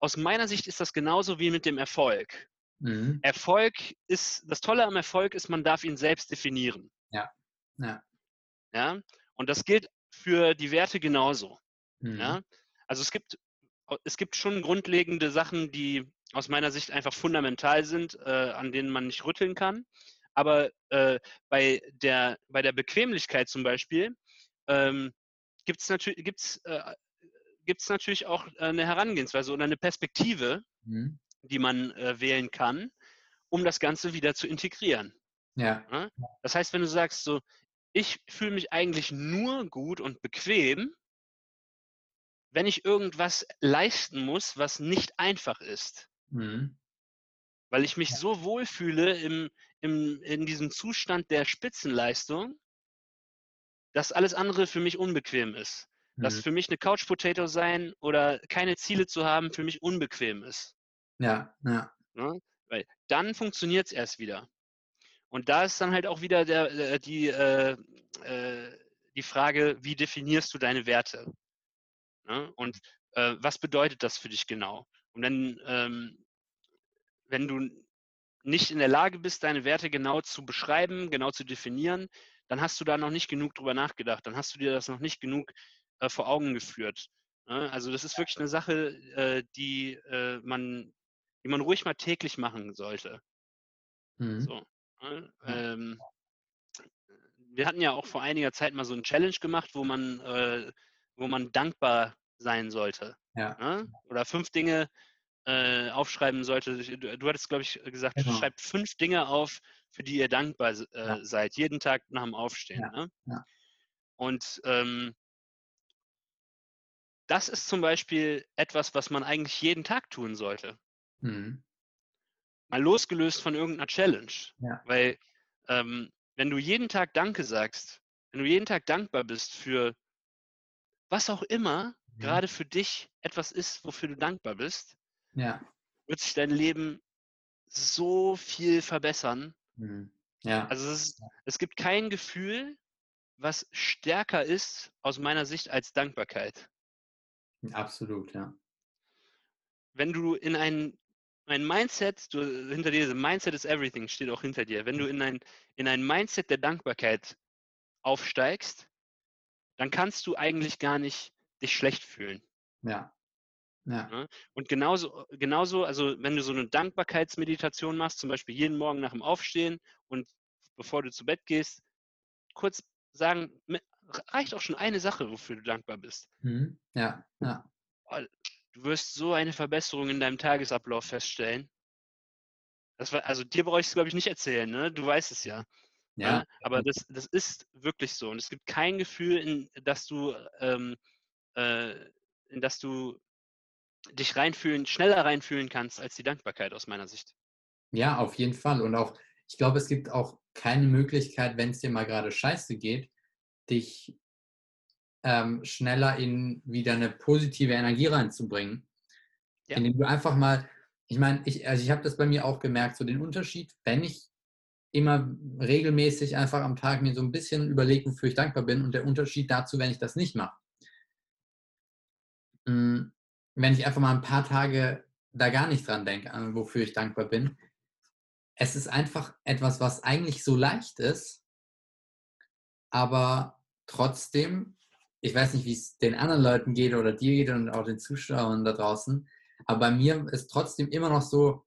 aus meiner Sicht ist das genauso wie mit dem Erfolg. Mhm. Erfolg ist, das Tolle am Erfolg ist, man darf ihn selbst definieren. Ja. ja. Ja? Und das gilt für die Werte genauso. Mhm. Ja? Also es gibt, es gibt schon grundlegende Sachen, die aus meiner Sicht einfach fundamental sind, äh, an denen man nicht rütteln kann. Aber äh, bei, der, bei der Bequemlichkeit zum Beispiel ähm, gibt es natürlich, gibt's, äh, gibt's natürlich auch eine Herangehensweise oder eine Perspektive, mhm. die man äh, wählen kann, um das Ganze wieder zu integrieren. Ja. ja. Das heißt, wenn du sagst so, ich fühle mich eigentlich nur gut und bequem, wenn ich irgendwas leisten muss, was nicht einfach ist. Mhm. Weil ich mich ja. so wohlfühle im, im, in diesem Zustand der Spitzenleistung, dass alles andere für mich unbequem ist. Mhm. Dass für mich eine Couch Potato sein oder keine Ziele zu haben für mich unbequem ist. Ja, ja. ja? Ne? Weil dann funktioniert es erst wieder. Und da ist dann halt auch wieder der, äh, die, äh, äh, die Frage, wie definierst du deine Werte? Ne? Und äh, was bedeutet das für dich genau? Und wenn, ähm, wenn du nicht in der Lage bist, deine Werte genau zu beschreiben, genau zu definieren, dann hast du da noch nicht genug drüber nachgedacht. Dann hast du dir das noch nicht genug äh, vor Augen geführt. Ne? Also das ist wirklich eine Sache, äh, die, äh, man, die man ruhig mal täglich machen sollte. Mhm. So, ne? ähm, wir hatten ja auch vor einiger Zeit mal so ein Challenge gemacht, wo man, äh, wo man dankbar sein sollte. Ja. Ne? Oder fünf Dinge äh, aufschreiben sollte. Du, du hattest, glaube ich, gesagt, genau. schreibt fünf Dinge auf, für die ihr dankbar äh, ja. seid, jeden Tag nach dem Aufstehen. Ja. Ne? Ja. Und ähm, das ist zum Beispiel etwas, was man eigentlich jeden Tag tun sollte. Mhm. Mal losgelöst von irgendeiner Challenge. Weil ähm, wenn du jeden Tag Danke sagst, wenn du jeden Tag dankbar bist für was auch immer mhm. gerade für dich etwas ist, wofür du dankbar bist, ja. wird sich dein Leben so viel verbessern. Mhm. Ja. Also es, ist, es gibt kein Gefühl, was stärker ist aus meiner Sicht als Dankbarkeit. Absolut, ja. Wenn du in ein, ein Mindset, du, hinter dir, Mindset is everything, steht auch hinter dir. Wenn du in ein, in ein Mindset der Dankbarkeit aufsteigst, dann kannst du eigentlich gar nicht dich schlecht fühlen. Ja. Ja. Ne? Und genauso, genauso, also wenn du so eine Dankbarkeitsmeditation machst, zum Beispiel jeden Morgen nach dem Aufstehen und bevor du zu Bett gehst, kurz sagen, reicht auch schon eine Sache, wofür du dankbar bist. Mhm. Ja, ja. Du wirst so eine Verbesserung in deinem Tagesablauf feststellen. Das war, also dir brauche ich es, glaube ich, nicht erzählen, ne? Du weißt es ja. Ja. ja. Aber das, das ist wirklich so. Und es gibt kein Gefühl, in das du, ähm, äh, in das du dich reinfühlen, schneller reinfühlen kannst als die Dankbarkeit aus meiner Sicht. Ja, auf jeden Fall. Und auch, ich glaube, es gibt auch keine Möglichkeit, wenn es dir mal gerade scheiße geht, dich ähm, schneller in wieder eine positive Energie reinzubringen. Ja. Indem du einfach mal, ich meine, ich, also ich habe das bei mir auch gemerkt, so den Unterschied, wenn ich immer regelmäßig einfach am Tag mir so ein bisschen überlege, wofür ich dankbar bin und der Unterschied dazu, wenn ich das nicht mache. Hm, wenn ich einfach mal ein paar Tage da gar nicht dran denke, wofür ich dankbar bin. Es ist einfach etwas, was eigentlich so leicht ist, aber trotzdem, ich weiß nicht, wie es den anderen Leuten geht oder dir geht und auch den Zuschauern da draußen, aber bei mir ist trotzdem immer noch so,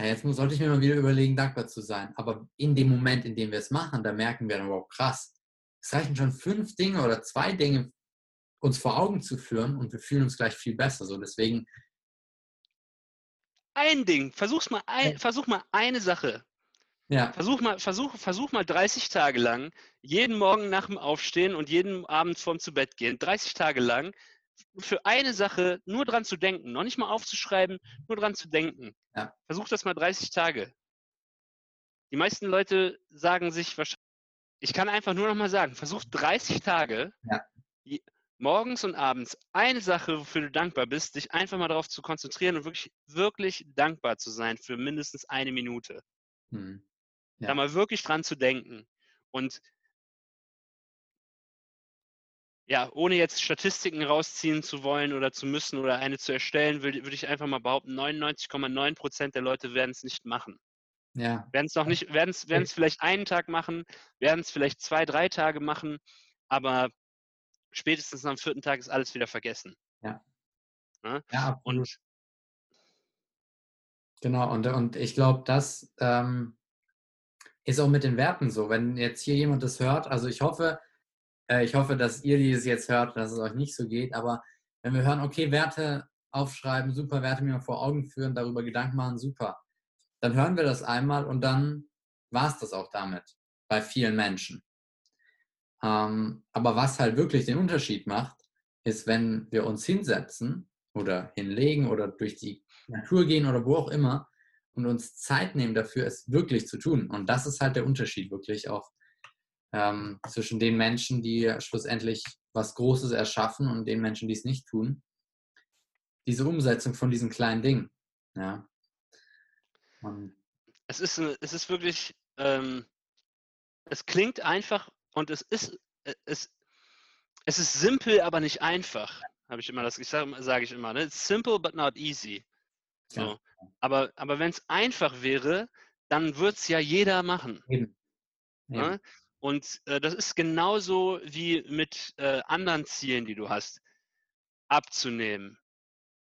ja, jetzt muss, sollte ich mir mal wieder überlegen, dankbar zu sein. Aber in dem Moment, in dem wir es machen, da merken wir dann, wow, krass, es reichen schon fünf Dinge oder zwei Dinge, uns vor Augen zu führen und wir fühlen uns gleich viel besser. So deswegen. Ein Ding, versuch's mal, ein, versuch mal eine Sache. Ja. Versuch mal, versuch, versuch mal 30 Tage lang, jeden Morgen nach dem Aufstehen und jeden Abend vorm zu Bett gehen, 30 Tage lang für eine Sache nur dran zu denken, noch nicht mal aufzuschreiben, nur dran zu denken. Ja. Versuch das mal 30 Tage. Die meisten Leute sagen sich wahrscheinlich, ich kann einfach nur noch mal sagen, versuch 30 Tage, ja morgens und abends eine Sache, wofür du dankbar bist, dich einfach mal darauf zu konzentrieren und wirklich, wirklich dankbar zu sein für mindestens eine Minute. Hm. Ja. Da mal wirklich dran zu denken. Und ja, ohne jetzt Statistiken rausziehen zu wollen oder zu müssen oder eine zu erstellen, würde, würde ich einfach mal behaupten, 99,9 Prozent der Leute werden es nicht machen. Ja. Werden es noch nicht, werden es, werden es vielleicht einen Tag machen, werden es vielleicht zwei, drei Tage machen, aber spätestens am vierten Tag ist alles wieder vergessen. Ja. Ne? Ja, und genau, und, und ich glaube, das ähm, ist auch mit den Werten so. Wenn jetzt hier jemand das hört, also ich hoffe, Äh, ich hoffe, dass ihr dieses jetzt hört, dass es euch nicht so geht. Aber wenn wir hören, okay, Werte aufschreiben, super, Werte mir vor Augen führen, darüber Gedanken machen, super. Dann hören wir das einmal und dann war es das auch damit bei vielen Menschen. Ähm, aber was halt wirklich den Unterschied macht, ist, wenn wir uns hinsetzen oder hinlegen oder durch die Natur gehen oder wo auch immer und uns Zeit nehmen dafür, es wirklich zu tun. Und das ist halt der Unterschied wirklich auch ähm, zwischen den Menschen, die schlussendlich was Großes erschaffen und den Menschen, die es nicht tun. Diese Umsetzung von diesen kleinen Dingen. Ja. Es, ist, es ist wirklich, ähm, es klingt einfach und es ist, äh, es, es ist simpel, aber nicht einfach. Habe ich immer das, ich sage sag ich immer, ne? It's simple but not easy. So. Ja. Aber, aber wenn es einfach wäre, dann würde es ja jeder machen. Eben. Ne? Und äh, das ist genauso wie mit äh, anderen Zielen, die du hast, abzunehmen.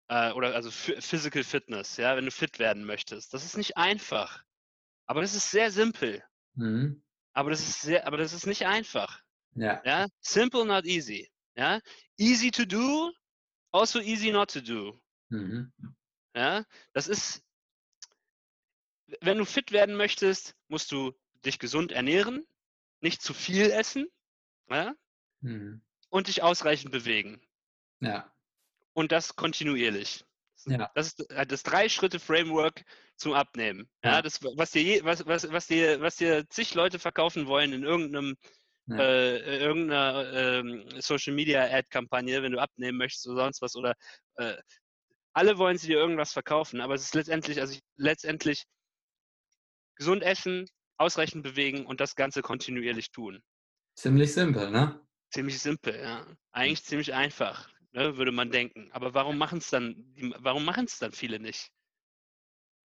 Äh, oder also Physical Fitness, ja, wenn du fit werden möchtest. Das ist nicht einfach. Aber das ist sehr simpel. Mhm. Aber das ist sehr, aber das ist nicht einfach. Ja. ja. Simple, not easy. Ja. Easy to do, also easy not to do. Mhm. Ja. Das ist, wenn du fit werden möchtest, musst du dich gesund ernähren, nicht zu viel essen ja? Mhm. und dich ausreichend bewegen. Ja. Und das kontinuierlich. Ja. Das ist äh, das Drei-Schritte-Framework zum Abnehmen. Ja, das, was dir, was, was, was, dir, was dir zig Leute verkaufen wollen in irgendeinem ja. äh, irgendeiner äh, Social Media Ad-Kampagne, wenn du abnehmen möchtest oder sonst was, oder äh, alle wollen sie dir irgendwas verkaufen, aber es ist letztendlich, also ich, letztendlich gesund essen, ausreichend bewegen und das Ganze kontinuierlich tun. Ziemlich simpel, ne? Ziemlich simpel, ja. Eigentlich ziemlich einfach, ne, würde man denken. Aber warum machen es dann, warum machen es dann viele nicht?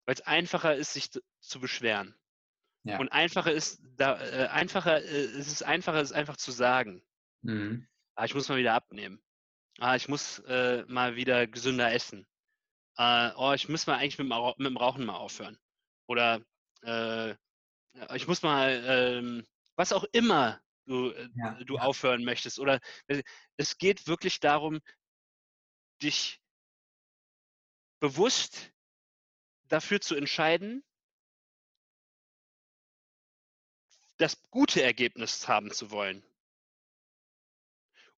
Weil es einfacher ist, sich zu beschweren. Ja. Und einfacher ist, da, äh, einfacher, äh, es ist einfacher, es einfach zu sagen. Mhm. Ah, ich muss mal wieder abnehmen. Ah, ich muss äh, mal wieder gesünder essen. Äh, oh, ich muss mal eigentlich mit dem, mit dem Rauchen mal aufhören. Oder äh, ich muss mal, ähm, was auch immer du, äh, ja. du aufhören möchtest. Oder äh, es geht wirklich darum, dich bewusst dafür zu entscheiden, das gute Ergebnis haben zu wollen.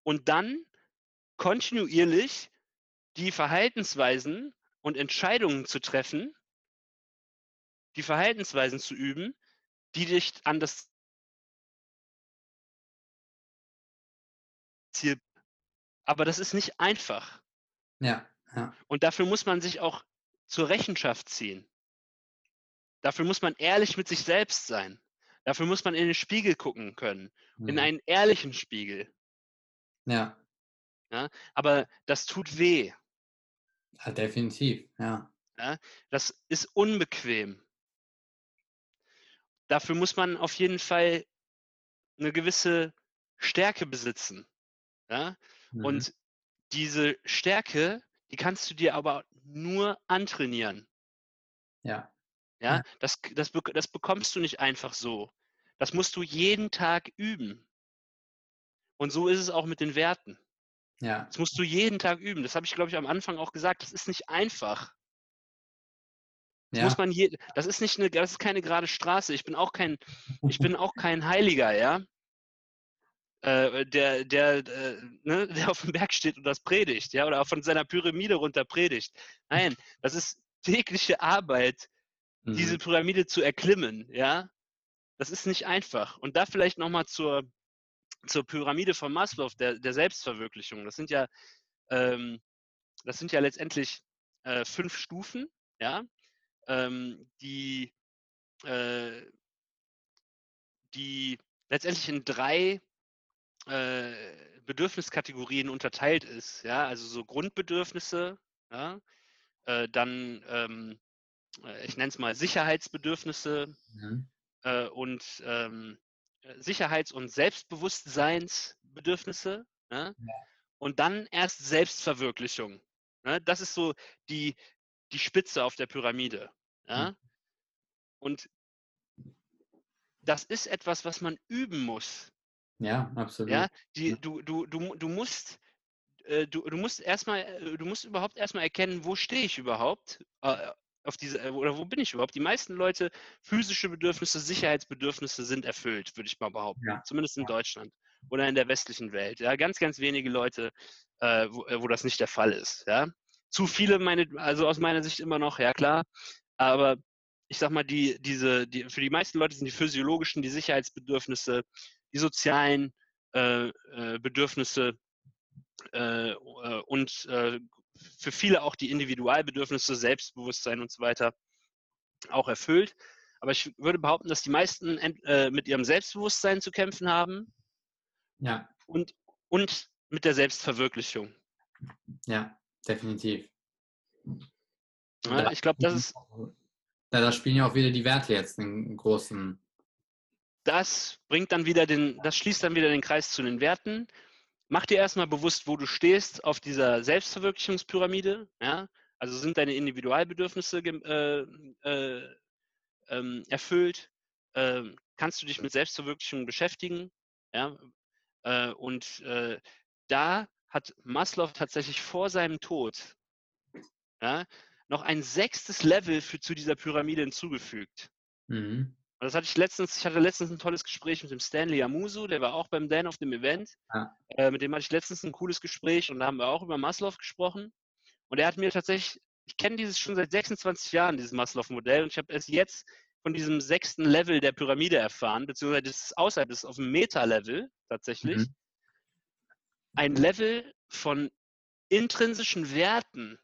Und dann kontinuierlich die Verhaltensweisen und Entscheidungen zu treffen, die Verhaltensweisen zu üben, die dich an das Ziel. Aber das ist nicht einfach. Ja, ja. Und dafür muss man sich auch zur Rechenschaft ziehen. Dafür muss man ehrlich mit sich selbst sein. Dafür muss man in den Spiegel gucken können. Mhm. In einen ehrlichen Spiegel. Ja. ja. Aber das tut weh. Ja, definitiv, ja. ja. Das ist unbequem dafür muss man auf jeden Fall eine gewisse Stärke besitzen. Ja? Mhm. Und diese Stärke, die kannst du dir aber nur antrainieren. Ja. Ja, Das, das, das bekommst du nicht einfach so. Das musst du jeden Tag üben. Und so ist es auch mit den Werten. Ja. Das musst du jeden Tag üben. Das habe ich, glaube ich, am Anfang auch gesagt. Das ist nicht einfach. Das ja. muss man hier, das ist nicht eine, das ist keine gerade Straße. Ich bin auch kein, ich [laughs] bin auch kein Heiliger, ja. Äh, der, der, äh, ne, [laughs] der auf dem Berg steht und das predigt, ja, oder auch von seiner Pyramide runter predigt. Nein, das ist tägliche Arbeit, mhm. diese Pyramide zu erklimmen, ja. Das ist nicht einfach. Und da vielleicht nochmal zur, zur Pyramide von Maslow, der, der Selbstverwirklichung. Das sind ja, ähm, das sind ja letztendlich äh, fünf Stufen, ja ähm, die, äh, die letztendlich in drei äh, Bedürfniskategorien unterteilt ist. Ja? Also so Grundbedürfnisse, ja? Äh, dann, ähm, äh, ich nenne es mal Sicherheitsbedürfnisse mhm. Äh, und ähm, Sicherheits- und Selbstbewusstseinsbedürfnisse. Ja? Ja. Und dann erst Selbstverwirklichung. Ne? Das ist so die, die Spitze auf der Pyramide. Ja? Mhm. Und das ist etwas, was man üben muss. Ja, absolut. Ja, die, du, du, du, du musst äh, du, du musst erstmal, äh, du musst überhaupt erstmal erkennen, wo stehe ich überhaupt äh, auf diese, oder wo bin ich überhaupt? Die meisten Leute, physische Bedürfnisse, Sicherheitsbedürfnisse sind erfüllt, würde ich mal behaupten. Ja. Zumindest in ja. Deutschland oder in der westlichen Welt. Ja, ganz, ganz wenige Leute, äh, wo, wo, das nicht der Fall ist. Ja, zu viele, meine, also aus meiner Sicht immer noch, ja klar. Aber ich sag mal, die, diese, die, für die meisten Leute sind die physiologischen, die Sicherheitsbedürfnisse, die sozialen äh, äh, Bedürfnisse äh, äh, und äh, für viele auch die Individualbedürfnisse, Selbstbewusstsein und so weiter auch erfüllt. Aber ich würde behaupten, dass die meisten äh, mit ihrem Selbstbewusstsein zu kämpfen haben. Ja. Und, und mit der Selbstverwirklichung. Ja, definitiv. Ja, ich glaube, das ist. Ja, da spielen ja auch wieder die Werte jetzt einen großen. Das bringt dann wieder den, das schließt dann wieder den Kreis zu den Werten mach dir erstmal bewusst, wo du stehst auf dieser Selbstverwirklichungspyramide. Ja? Also sind deine Individualbedürfnisse äh, äh, ähm, erfüllt? Äh, kannst du dich mit Selbstverwirklichung beschäftigen? Ja? Äh, und äh, da hat Maslow tatsächlich vor seinem Tod ja, noch ein sechstes Level für, zu dieser Pyramide hinzugefügt. Mhm. Und das hatte ich letztens, ich hatte letztens ein tolles Gespräch mit dem Stanley Amusu, der war auch beim Dan auf dem Event. Ja. Äh, mit dem hatte ich letztens ein cooles Gespräch und da haben wir auch über Maslow gesprochen. Und er hat mir tatsächlich, ich kenne dieses schon seit 26 Jahren, dieses Maslow-Modell, und ich habe es jetzt von diesem sechsten Level der Pyramide erfahren, beziehungsweise das ist außerhalb, das ist auf dem Meta-Level tatsächlich. Mhm. Ein Level von intrinsischen Werten,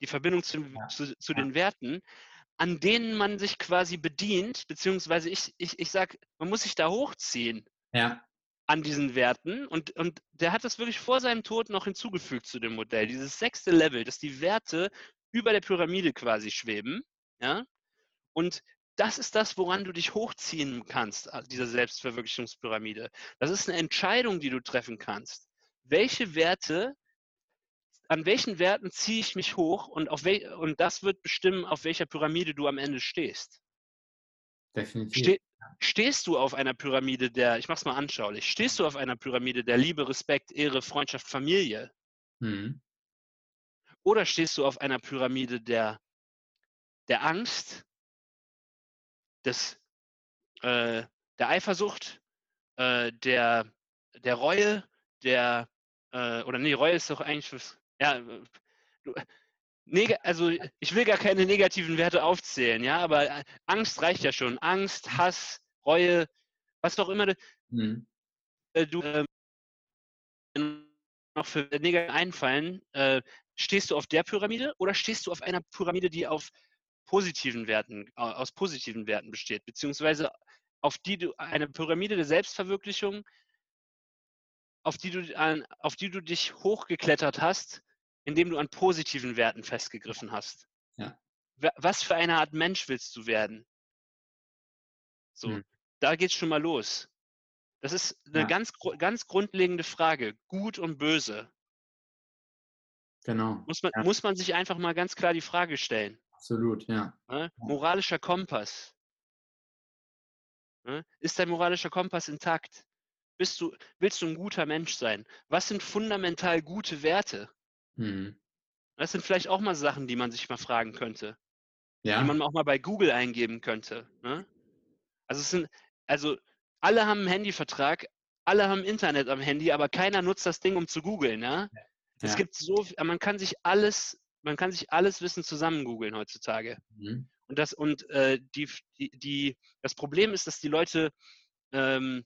die Verbindung zu, ja. zu, zu den Werten, an denen man sich quasi bedient, beziehungsweise ich, ich, ich sage, man muss sich da hochziehen ja. an diesen Werten. Und, und der hat das wirklich vor seinem Tod noch hinzugefügt zu dem Modell. Dieses sechste Level, dass die Werte über der Pyramide quasi schweben. Ja? Und das ist das, woran du dich hochziehen kannst, dieser Selbstverwirklichungspyramide. Das ist eine Entscheidung, die du treffen kannst. Welche Werte an welchen Werten ziehe ich mich hoch und, auf wel und das wird bestimmen, auf welcher Pyramide du am Ende stehst. Definitiv. Ste stehst du auf einer Pyramide der, ich mach's mal anschaulich, stehst du auf einer Pyramide der Liebe, Respekt, Ehre, Freundschaft, Familie? Mhm. Oder stehst du auf einer Pyramide der, der Angst, des, äh, der Eifersucht, äh, der, der Reue, der, äh, oder nee, Reue ist doch eigentlich ja, also ich will gar keine negativen Werte aufzählen, ja, aber äh, Angst reicht ja schon. Angst, Hass, Reue, was auch immer mhm. Äh, du äh, noch für negativ einfallen, äh, stehst du auf der Pyramide oder stehst du auf einer Pyramide, die auf positiven Werten, aus positiven Werten besteht, beziehungsweise auf die du eine Pyramide der Selbstverwirklichung, auf die du, auf die du dich hochgeklettert hast, indem du an positiven Werten festgegriffen hast. Ja. Was für eine Art Mensch willst du werden? So, hm. da geht's schon mal los. Das ist eine ja. ganz, ganz grundlegende Frage. Gut und böse. Genau. Muss man, ja. muss man sich einfach mal ganz klar die Frage stellen. Absolut, ja. Ne? Moralischer Kompass. Ne? Ist dein moralischer Kompass intakt? Bist du, willst du ein guter Mensch sein? Was sind fundamental gute Werte? Mhm. Das sind vielleicht auch mal Sachen, die man sich mal fragen könnte. Ja. Die man auch mal bei Google eingeben könnte. Ne? Also es sind, also alle haben einen Handyvertrag, alle haben Internet am Handy, aber keiner nutzt das Ding, um zu googeln. Ne? Ja? Es gibt so, man kann sich alles, man kann sich alles Wissen zusammen googeln heutzutage. Mhm. Und das und äh, die, die, die, das Problem ist, dass die Leute ähm,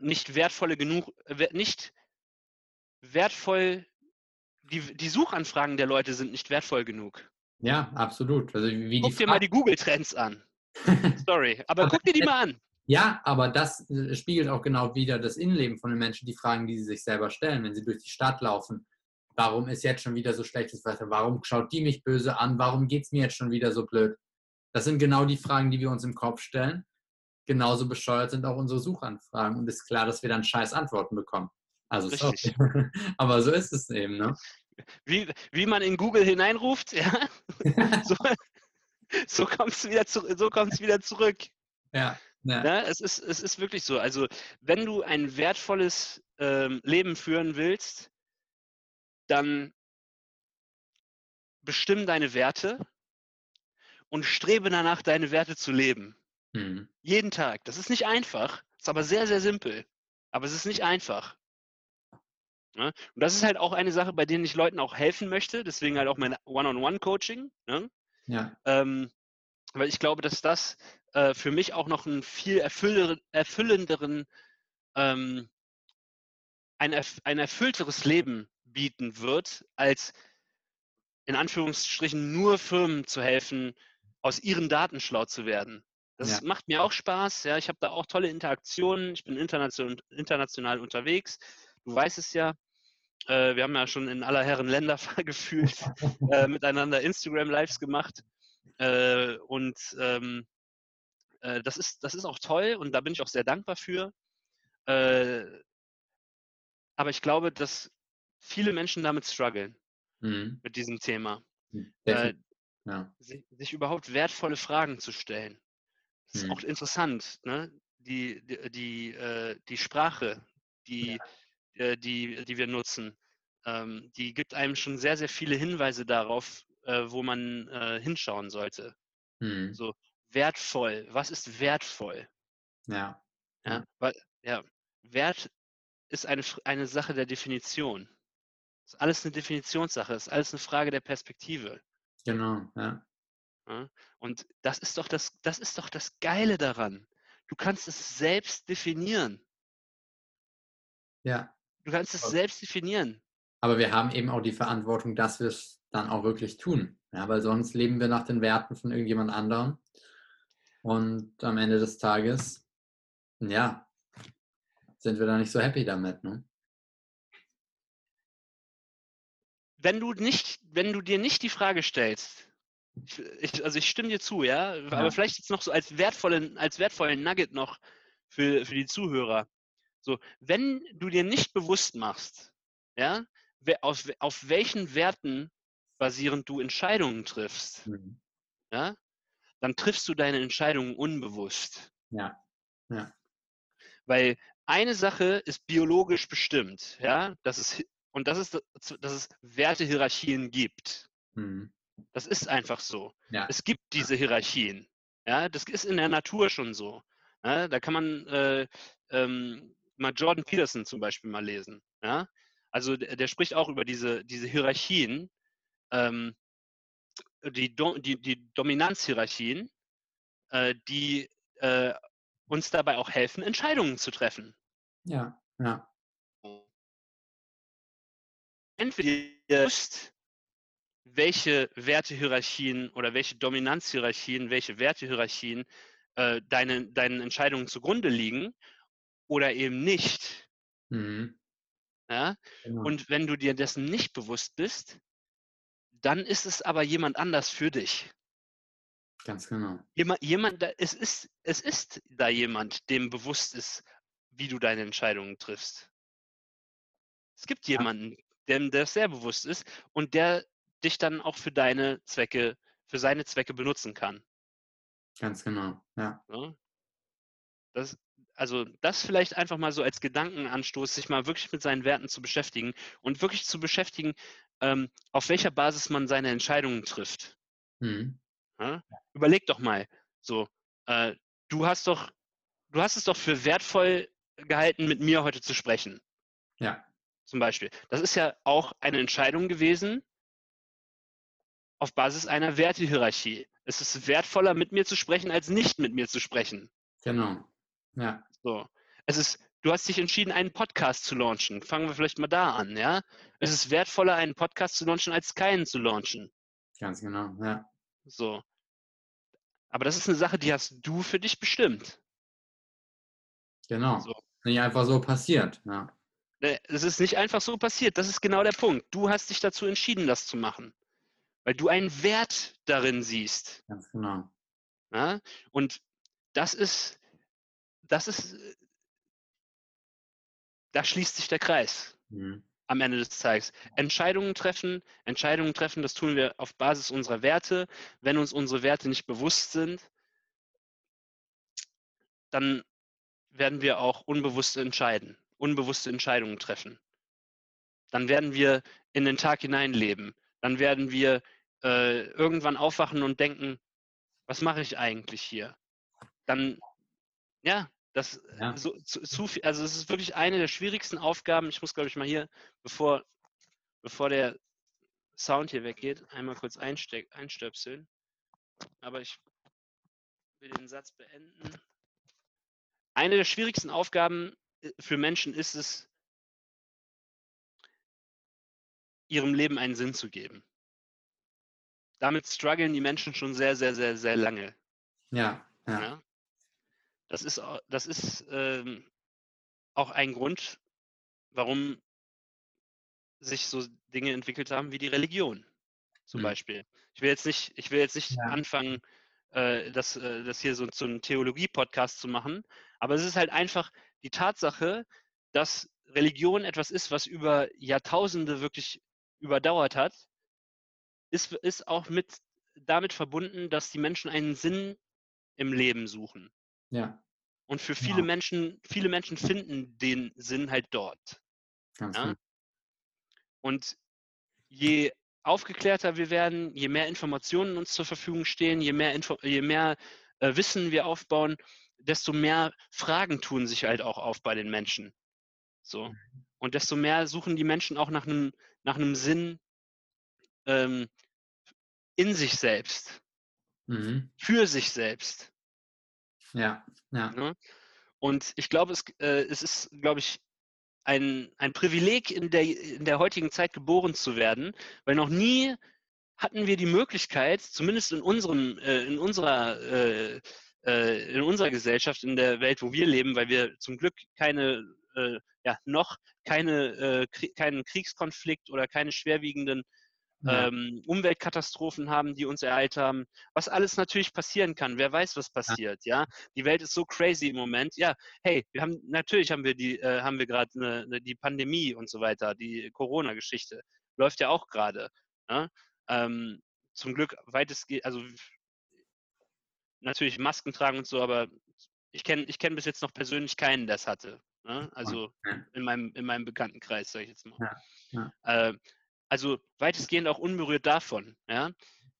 nicht wertvolle genug, nicht wertvoll die, die Suchanfragen der Leute sind nicht wertvoll genug. Ja, absolut. Also wie guck dir mal die Google-Trends an. [laughs] Sorry, aber guck dir die mal an. Ja, aber das äh, spiegelt auch genau wieder das Innenleben von den Menschen, die Fragen, die sie sich selber stellen, wenn sie durch die Stadt laufen. Warum ist jetzt schon wieder so schlechtes Wetter? Warum schaut die mich böse an? Warum geht es mir jetzt schon wieder so blöd? Das sind genau die Fragen, die wir uns im Kopf stellen. Genauso bescheuert sind auch unsere Suchanfragen. Und es ist klar, dass wir dann scheiß Antworten bekommen. Also Richtig. [laughs] aber so ist es eben, ne? Wie, wie man in Google hineinruft, ja. [laughs] so, so kommt es wieder, zu, so wieder zurück. Ja, Ja. ja. es, ist, es ist wirklich so. Also, wenn du ein wertvolles ähm, Leben führen willst, dann bestimm deine Werte und strebe danach, deine Werte zu leben. Mhm. Jeden Tag. Das ist nicht einfach, ist aber sehr, sehr simpel. Aber es ist nicht einfach. Ne? Und das ist halt auch eine Sache, bei denen ich Leuten auch helfen möchte. Deswegen halt auch mein One-on-One-Coaching. Ne? Ja. Ähm, weil ich glaube, dass das äh, für mich auch noch einen viel erfüllenderen, ähm, ein, ein erfüllteres Leben bieten wird, als in Anführungsstrichen nur Firmen zu helfen, aus ihren Daten schlau zu werden. Das ja. macht mir auch Spaß. Ja, ich habe da auch tolle Interaktionen. Ich bin international, international unterwegs. Du weißt es ja. Äh, wir haben ja schon in aller Herren Länder [laughs] gefühlt äh, miteinander Instagram-Lives gemacht. Äh, und ähm, äh, das, ist, das ist auch toll und da bin ich auch sehr dankbar für. Äh, aber ich glaube, dass viele Menschen damit strugglen, mhm. mit diesem Thema. Mhm. Ja. Sich, sich, überhaupt wertvolle Fragen zu stellen. Das ist mhm. auch interessant, ne? die, die, die, äh, die Sprache, die, ja. Äh, die, die wir nutzen, ähm, die gibt einem schon sehr, sehr viele Hinweise darauf, äh, wo man äh, hinschauen sollte. Mhm. So wertvoll, was ist wertvoll? Ja. Ja, weil, ja, Wert ist eine, eine Sache der Definition. Ist alles eine Definitionssache, ist alles eine Frage der Perspektive. Genau, ja. Und das ist doch das, das ist doch das Geile daran. Du kannst es selbst definieren. Ja. Du kannst es selbst definieren. Aber wir haben eben auch die Verantwortung, dass wir es dann auch wirklich tun. Ja, weil sonst leben wir nach den Werten von irgendjemand anderem. Und am Ende des Tages, ja, sind wir da nicht so happy damit. Ne? Wenn du nicht, wenn du dir nicht die Frage stellst, ich, also ich stimme dir zu, ja, ja. aber vielleicht jetzt noch so als wertvollen, als wertvollen Nugget noch für, für die Zuhörer. So, wenn du dir nicht bewusst machst, ja, auf, auf welchen Werten basierend du Entscheidungen triffst, mhm. ja, dann triffst du deine Entscheidungen unbewusst. Ja. ja. Weil eine Sache ist biologisch bestimmt, ja, das ist, und das ist, dass es Wertehierarchien gibt. Mhm. Das ist einfach so. Ja. Es gibt diese Hierarchien. Ja, das ist in der Natur schon so. Ja, da kann man äh, ähm, mal Jordan Peterson zum Beispiel mal lesen. Ja? Also der, der spricht auch über diese, diese Hierarchien, ähm, die, Do die, die Dominanzhierarchien, äh, die äh, uns dabei auch helfen, Entscheidungen zu treffen. Ja, ja. Entweder ihr wisst, welche Wertehierarchien oder welche Dominanzhierarchien, welche Wertehierarchien äh, deine, deinen Entscheidungen zugrunde liegen oder eben nicht. Mhm. Ja? Genau. Und wenn du dir dessen nicht bewusst bist, dann ist es aber jemand anders für dich. Ganz genau. Jemand, jemand es, ist, es ist da jemand, dem bewusst ist, wie du deine Entscheidungen triffst. Es gibt jemanden, dem das sehr bewusst ist und der dich dann auch für deine Zwecke, für seine Zwecke benutzen kann. Ganz genau, ja. ja? Das, also das vielleicht einfach mal so als Gedankenanstoß, sich mal wirklich mit seinen Werten zu beschäftigen und wirklich zu beschäftigen, ähm, auf welcher Basis man seine Entscheidungen trifft. Mhm. Ja? Überleg doch mal, so, äh, du hast doch, du hast es doch für wertvoll gehalten, mit mir heute zu sprechen. Ja. Zum Beispiel. Das ist ja auch eine Entscheidung gewesen, auf Basis einer Wertehierarchie. Es ist wertvoller, mit mir zu sprechen, als nicht mit mir zu sprechen. Genau. Ja. So. Es ist, du hast dich entschieden, einen Podcast zu launchen. Fangen wir vielleicht mal da an, ja? Es ist wertvoller, einen Podcast zu launchen, als keinen zu launchen. Ganz genau, ja. So. Aber das ist eine Sache, die hast du für dich bestimmt. Genau. So. Nicht einfach so passiert, ja. Ne, es ist nicht einfach so passiert. Das ist genau der Punkt. Du hast dich dazu entschieden, das zu machen weil du einen Wert darin siehst. Ganz genau. Ja? Und das ist, das ist, da schließt sich der Kreis mhm. am Ende des Tages. Entscheidungen treffen, Entscheidungen treffen, das tun wir auf Basis unserer Werte. Wenn uns unsere Werte nicht bewusst sind, dann werden wir auch unbewusst entscheiden, unbewusste Entscheidungen treffen. Dann werden wir in den Tag hineinleben. Dann werden wir äh, irgendwann aufwachen und denken, was mache ich eigentlich hier? Dann, ja, das ja. So, zu, zu viel, also es ist wirklich eine der schwierigsten Aufgaben. Ich muss, glaube ich, mal hier, bevor, bevor der Sound hier weggeht, einmal kurz einstöpseln. Aber ich will den Satz beenden. Eine der schwierigsten Aufgaben äh, für Menschen ist es, ihrem Leben einen Sinn zu geben. Damit strugglen die Menschen schon sehr, sehr, sehr, sehr lange. Ja, ja. ja? Das ist, das ist ähm, auch ein Grund, warum sich so Dinge entwickelt haben wie die Religion zum mhm. Beispiel. Ich will jetzt nicht, ich will jetzt nicht ja. anfangen, äh, das, äh, das hier so, so einen Theologie-Podcast zu machen, aber es ist halt einfach die Tatsache, dass Religion etwas ist, was über Jahrtausende wirklich überdauert hat, ist, ist auch mit damit verbunden, dass die Menschen einen Sinn im Leben suchen. Ja. Und für viele ja. Menschen, viele Menschen finden den Sinn halt dort. Ganz ja? Und je aufgeklärter wir werden, je mehr Informationen uns zur Verfügung stehen, je mehr, Info je mehr äh, Wissen wir aufbauen, desto mehr Fragen tun sich halt auch auf bei den Menschen. So. Mhm. Und desto mehr suchen die Menschen auch nach einem, nach einem Sinn ähm, in sich selbst. Mhm. Für sich selbst. Ja, ja. Ne? Und ich glaube, es, äh, es ist, glaube ich, ein, ein Privileg, in der, in der heutigen Zeit geboren zu werden, weil noch nie hatten wir die Möglichkeit, zumindest in, unserem, äh, in, unserer, äh, äh, in unserer Gesellschaft, in der Welt, wo wir leben, weil wir zum Glück keine, äh, ja, noch keine, äh, keinen Kriegskonflikt oder keine schwerwiegenden ja. ähm, Umweltkatastrophen haben, die uns ereilt haben, was alles natürlich passieren kann. Wer weiß, was passiert, ja. ja? Die Welt ist so crazy im Moment. Ja, hey, wir haben natürlich haben wir die, äh, haben wir gerade ne, ne, die Pandemie und so weiter, die Corona-Geschichte läuft ja auch gerade. Ja? Ähm, zum Glück weitestgehend, also natürlich Masken tragen und so, aber ich kenne ich kenn bis jetzt noch persönlich keinen, der es hatte. Ne? Also in meinem, in meinem Bekanntenkreis, sage ich jetzt mal. Ja, ja. Äh, also weitestgehend auch unberührt davon. Ja?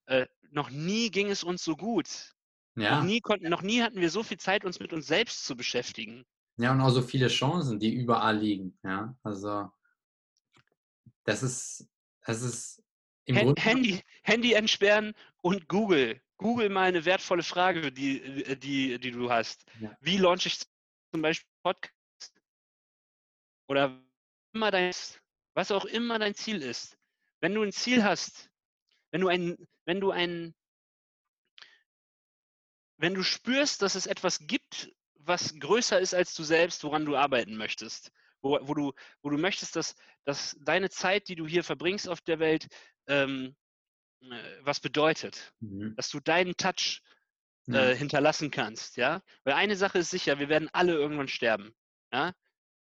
Äh, noch nie ging es uns so gut. Ja. Noch, nie konnten, noch nie hatten wir so viel Zeit, uns mit uns selbst zu beschäftigen. Ja, und auch so viele Chancen, die überall liegen. Ja, also das ist, das ist im Hand, Grunde Handy, Handy entsperren und Google. Google mal eine wertvolle Frage, die, die, die du hast. Ja. Wie launche ich zum Beispiel Podcast? Oder immer dein, was auch immer dein Ziel ist. Wenn du ein Ziel hast, wenn du ein, wenn du ein, wenn du spürst, dass es etwas gibt, was größer ist als du selbst, woran du arbeiten möchtest, wo, wo, du, wo du möchtest, dass, dass deine Zeit, die du hier verbringst auf der Welt, ähm, äh, was bedeutet, mhm. dass du deinen Touch äh, hinterlassen kannst, ja, weil eine Sache ist sicher, wir werden alle irgendwann sterben, ja,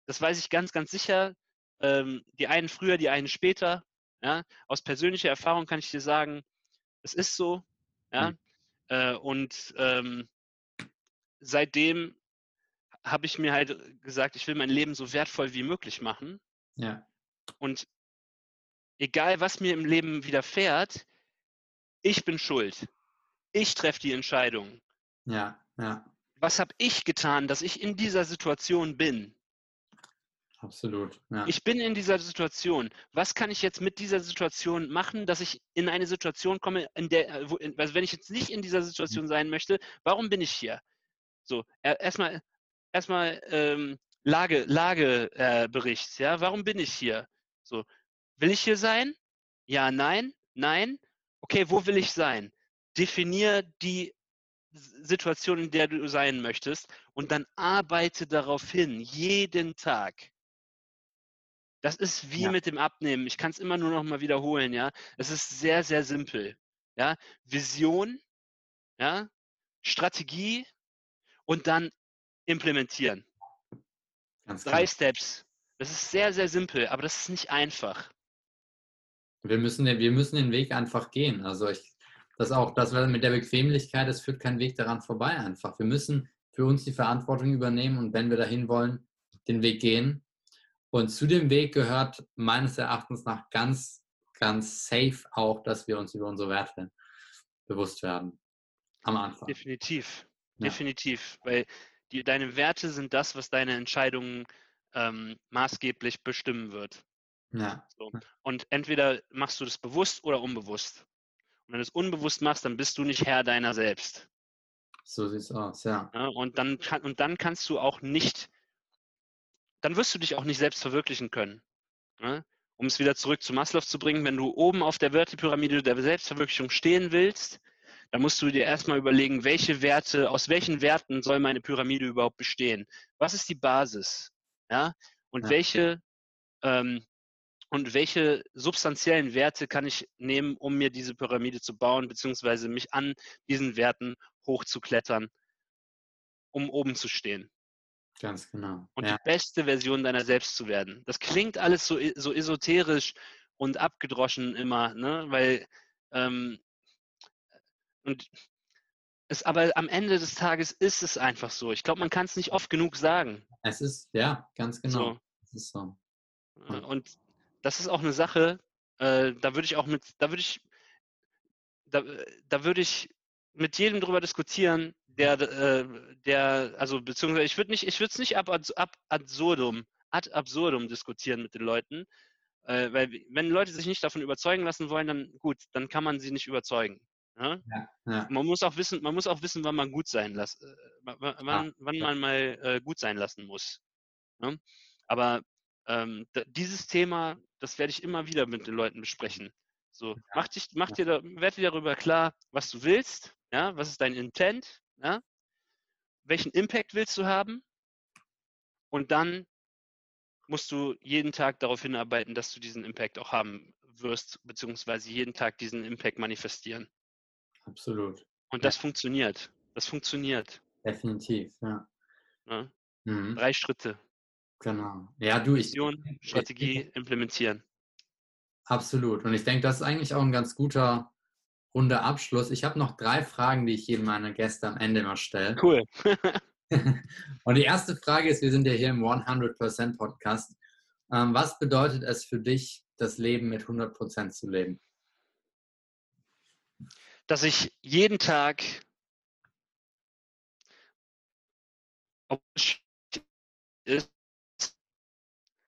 das weiß ich ganz, ganz sicher. Ähm, die einen früher, die einen später, ja? Aus persönlicher Erfahrung kann ich dir sagen, es ist so. Ja? Mhm. Äh, und ähm, seitdem habe ich mir halt gesagt, ich will mein Leben so wertvoll wie möglich machen. Ja. Und egal, was mir im Leben widerfährt, ich bin schuld. Ich treffe die Entscheidung. Ja, ja. Was habe ich getan, dass ich in dieser Situation bin? Absolut. Ja. Ich bin in dieser Situation. Was kann ich jetzt mit dieser Situation machen, dass ich in eine Situation komme, in der, äh, wo, also wenn ich jetzt nicht in dieser Situation sein möchte, warum bin ich hier? So, erstmal erstmal ähm, Lage, Lagebericht, äh, ja, warum bin ich hier? So, will ich hier sein? Ja, nein, nein. Okay, wo will ich sein? Definier die Situation, in der du sein möchtest und dann arbeite darauf hin, jeden Tag. Das ist wie ja. mit dem Abnehmen. Ich kann es immer nur noch mal wiederholen, ja. Es ist sehr, sehr simpel. Ja, Vision, ja, Strategie und dann implementieren. Ganz Drei Steps. Das ist sehr, sehr simpel, aber das ist nicht einfach. Wir müssen, den, wir müssen den Weg einfach gehen. Also ich, das auch, das mit der Bequemlichkeit, es führt kein Weg daran vorbei einfach. Wir müssen für uns die Verantwortung übernehmen und wenn wir dahin wollen, den Weg gehen. Und zu dem Weg gehört meines Erachtens nach ganz, ganz safe auch, dass wir uns über unsere Werte bewusst werden. Am Anfang. Definitiv. Ja. Definitiv. Weil die, deine Werte sind das, was deine Entscheidungen ähm, maßgeblich bestimmen wird. Ja. So. Und entweder machst du das bewusst oder unbewusst. Und wenn du es unbewusst machst, dann bist du nicht Herr deiner selbst. So sieht es aus, ja. ja. und, dann kann, und dann kannst du auch nicht, dann wirst du dich auch nicht selbst verwirklichen können. Ja? Um es wieder zurück zu Maslow zu bringen, wenn du oben auf der Wertepyramide der Selbstverwirklichung stehen willst, dann musst du dir erstmal überlegen, welche Werte, aus welchen Werten soll meine Pyramide überhaupt bestehen? Was ist die Basis? Ja? Und ja. welche ähm, und welche substanziellen Werte kann ich nehmen, um mir diese Pyramide zu bauen, beziehungsweise mich an diesen Werten hochzuklettern, um oben zu stehen. Ganz genau. Und ja. die beste Version deiner selbst zu werden. Das klingt alles so, so esoterisch und abgedroschen immer, ne? weil ähm, und es, aber am Ende des Tages ist es einfach so. Ich glaube, man kann es nicht oft genug sagen. Es ist, ja, ganz genau. So. Es ist so. Und das ist auch eine Sache, äh, da würde ich auch mit, da würde ich, da, da würde ich mit jedem drüber diskutieren, der, äh, der, also beziehungsweise ich würde nicht, ich würde es nicht ab, ab absurdum, ad absurdum diskutieren mit den Leuten, äh, weil wenn Leute sich nicht davon überzeugen lassen wollen, dann gut, dann kann man sie nicht überzeugen. Ja? Ja, ja. Man muss auch wissen, man muss auch wissen, wann man gut sein lässt, äh, wann, wann man mal äh, gut sein lassen muss. Ne? Aber ähm, dieses Thema, das werde ich immer wieder mit den Leuten besprechen. So, mach dich, mach dir, da, werd dir darüber klar, was du willst, ja, was ist dein Intent, ja, welchen Impact willst du haben und dann musst du jeden Tag darauf hinarbeiten, dass du diesen Impact auch haben wirst, beziehungsweise jeden Tag diesen Impact manifestieren. Absolut. Und das ja. funktioniert. Das funktioniert. Definitiv, ja. ja? Mhm. Drei Schritte. Genau. Ja, du, ich. Vision, Strategie, implementieren. Absolut. Und ich denke, das ist eigentlich auch ein ganz guter runder Abschluss. Ich habe noch drei Fragen, die ich jedem meiner Gäste am Ende immer stelle. Cool. [laughs] Und die erste Frage ist, wir sind ja hier im 100% Podcast. Ähm, was bedeutet es für dich, das Leben mit 100% zu leben? Dass ich jeden Tag ist,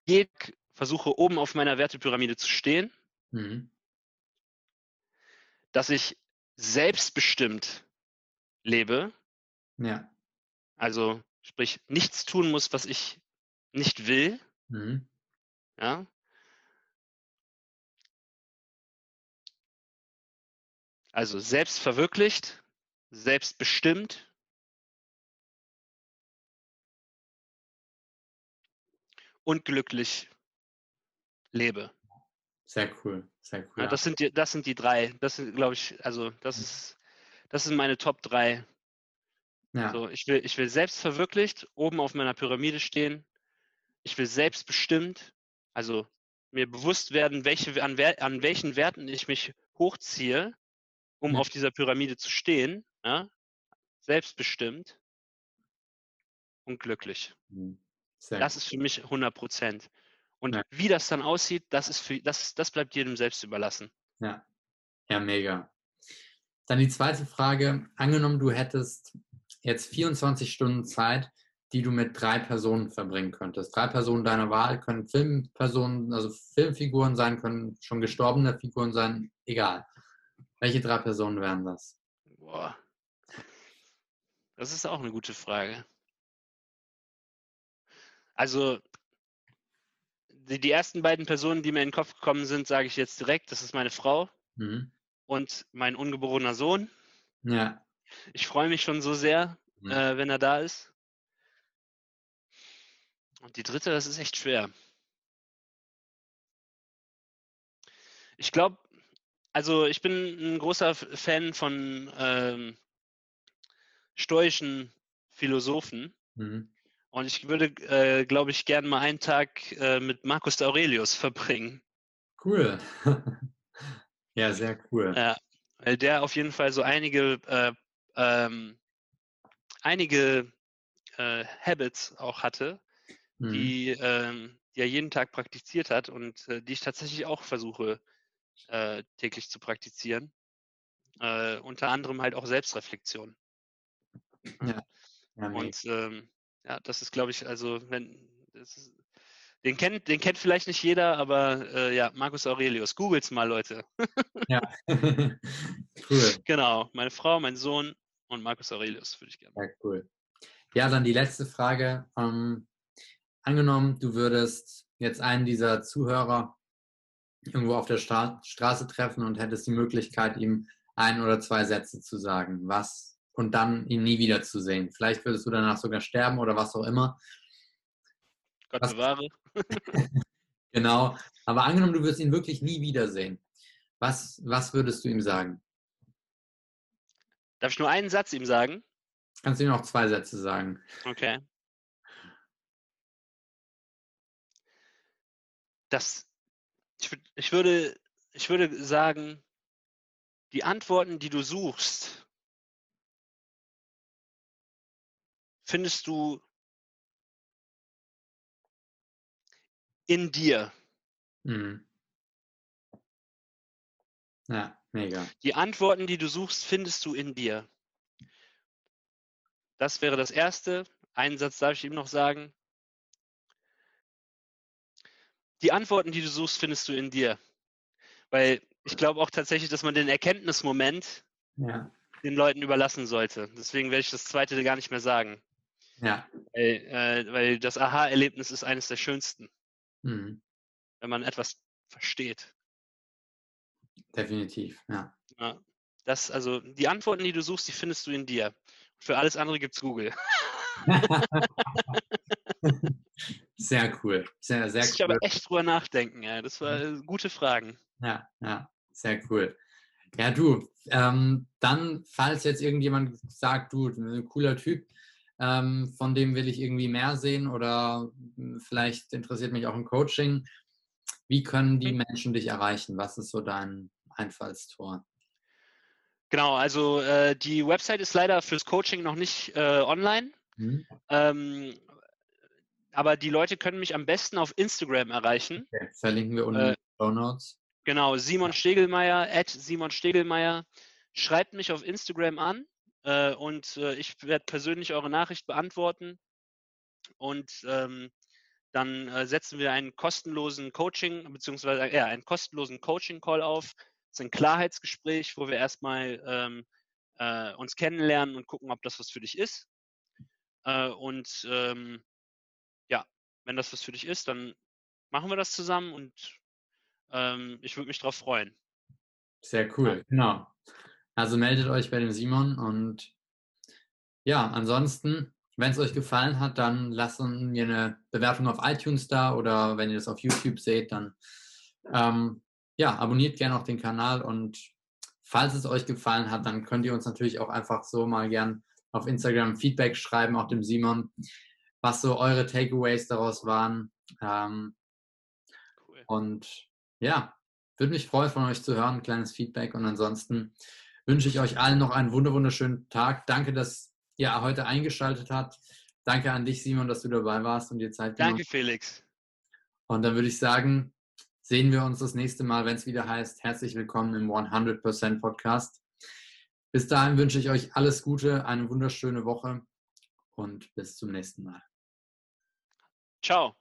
jeden versuche oben auf meiner Wertepyramide zu stehen, mhm. Dass ich selbstbestimmt lebe. Ja. Also sprich, nichts tun muss, was ich nicht will. Mhm. Ja. Also selbst verwirklicht, selbstbestimmt und glücklich lebe. Sehr cool, sehr cool. Ja, das, sind die, das sind die drei. Das sind, glaube ich, also das ist, das sind meine Top drei. Ja. So, ich, will, ich will selbst verwirklicht oben auf meiner Pyramide stehen. Ich will selbstbestimmt, also mir bewusst werden, welche, an, an welchen Werten ich mich hochziehe, um ja. auf dieser Pyramide zu stehen. Ja? Selbstbestimmt und glücklich. Mhm. Das ist für mich 100 Prozent. Und ja. wie das dann aussieht, das, ist für, das, das bleibt jedem selbst überlassen. Ja. ja, mega. Dann die zweite Frage. Angenommen, du hättest jetzt 24 Stunden Zeit, die du mit drei Personen verbringen könntest. Drei Personen deiner Wahl können Filmpersonen, also Filmfiguren sein, können schon gestorbene Figuren sein, egal. Welche drei Personen wären das? Boah. Das ist auch eine gute Frage. Also die, die ersten beiden Personen, die mir in den Kopf gekommen sind, sage ich jetzt direkt. Das ist meine Frau mhm. und mein ungeborener Sohn. Ja. Ich freue mich schon so sehr, mhm. äh, wenn er da ist. Und die dritte, das ist echt schwer. Ich glaube, also ich bin ein großer Fan von ähm, stoischen Philosophen. Mhm. Und ich würde, äh, glaube ich, gerne mal einen Tag äh, mit Marcus Aurelius verbringen. Cool. [laughs] ja, sehr cool. Ja, weil der auf jeden Fall so einige, äh, ähm, einige äh, Habits auch hatte, mhm. die, ähm, die er jeden Tag praktiziert hat und äh, die ich tatsächlich auch versuche äh, täglich zu praktizieren. Unter anderem halt auch Selbstreflexion. Ja. ja und ähm, ja, das ist, glaube ich, also wenn ist, den kennt, den kennt vielleicht nicht jeder, aber äh, ja, Marcus Aurelius. Googles mal, Leute. ja. [laughs] cool. Genau, meine Frau, mein Sohn und Marcus Aurelius würde ich gerne. Ja, cool. Ja, dann die letzte Frage. Ähm, angenommen, du würdest jetzt einen dieser Zuhörer irgendwo auf der Stra Straße treffen und hättest die Möglichkeit, ihm ein oder zwei Sätze zu sagen, was und dann ihn nie wiederzusehen. Vielleicht würdest du danach sogar sterben oder was auch immer. Gott was, bewahre. [laughs] genau. Aber angenommen, du würdest ihn wirklich nie wiedersehen. Was, was würdest du ihm sagen? Darf ich nur einen Satz ihm sagen? Kannst du ihm noch zwei Sätze sagen? Okay. Das, ich, ich, würde, ich würde sagen, die Antworten, die du suchst, findest du in dir. Mhm. Ja, mega. Die Antworten, die du suchst, findest du in dir. Das wäre das Erste. Einen Satz darf ich ihm noch sagen. Die Antworten, die du suchst, findest du in dir. Weil ich glaube auch tatsächlich, dass man den Erkenntnismoment ja. den Leuten überlassen sollte. Deswegen werde ich das zweite gar nicht mehr sagen. Ja. Weil, äh, weil das Aha-Erlebnis ist eines der schönsten. Mhm. Wenn man etwas versteht. Definitiv, ja. ja. Das, also die Antworten, die du suchst, die findest du in dir. Für alles andere gibt es Google. [laughs] sehr cool. Sehr, sehr cool. Ich aber echt drüber nachdenken, ja. Das waren gute Fragen. Ja, ja, sehr cool. Ja, du, ähm, dann, falls jetzt irgendjemand sagt, du, ein cooler Typ, ähm, von dem will ich irgendwie mehr sehen oder hm, vielleicht interessiert mich auch ein Coaching, wie können die mhm. Menschen dich erreichen? Was ist so dein Einfallstor? Genau, also äh, die Website ist leider fürs Coaching noch nicht äh, online. Mhm. Ähm, aber die Leute können mich am besten auf Instagram erreichen. Okay, verlinken wir unten äh, in den Show Notes. Genau, Simon Stegelmeier, at Simon Stegelmeier. Schreibt mich auf Instagram an äh, und äh, ich werde persönlich eure Nachricht beantworten. Und ähm, dann äh, setzen wir einen kostenlosen Coaching, beziehungsweise ja, einen kostenlosen Coaching-Call auf ist ein Klarheitsgespräch, wo wir erstmal ähm, äh, uns kennenlernen und gucken, ob das was für dich ist. Äh, und ähm, ja, wenn das was für dich ist, dann machen wir das zusammen und ähm, ich würde mich darauf freuen. Sehr cool, genau. Also meldet euch bei dem Simon und ja, ansonsten, wenn es euch gefallen hat, dann lasst mir eine Bewertung auf iTunes da oder wenn ihr das auf YouTube seht, dann ähm, ja, abonniert gerne auch den Kanal und falls es euch gefallen hat, dann könnt ihr uns natürlich auch einfach so mal gern auf Instagram Feedback schreiben, auch dem Simon, was so eure Takeaways daraus waren. Ähm, cool. Und ja, würde mich freuen, von euch zu hören, ein kleines Feedback. Und ansonsten wünsche ich euch allen noch einen wunderschönen Tag. Danke, dass ihr heute eingeschaltet habt. Danke an dich, Simon, dass du dabei warst und dir Zeit genommen Danke, Felix. Und dann würde ich sagen, sehen wir uns das nächste Mal, wenn es wieder heißt, herzlich willkommen im 100% Podcast. Bis dahin wünsche ich euch alles Gute, eine wunderschöne Woche und bis zum nächsten Mal. Ciao.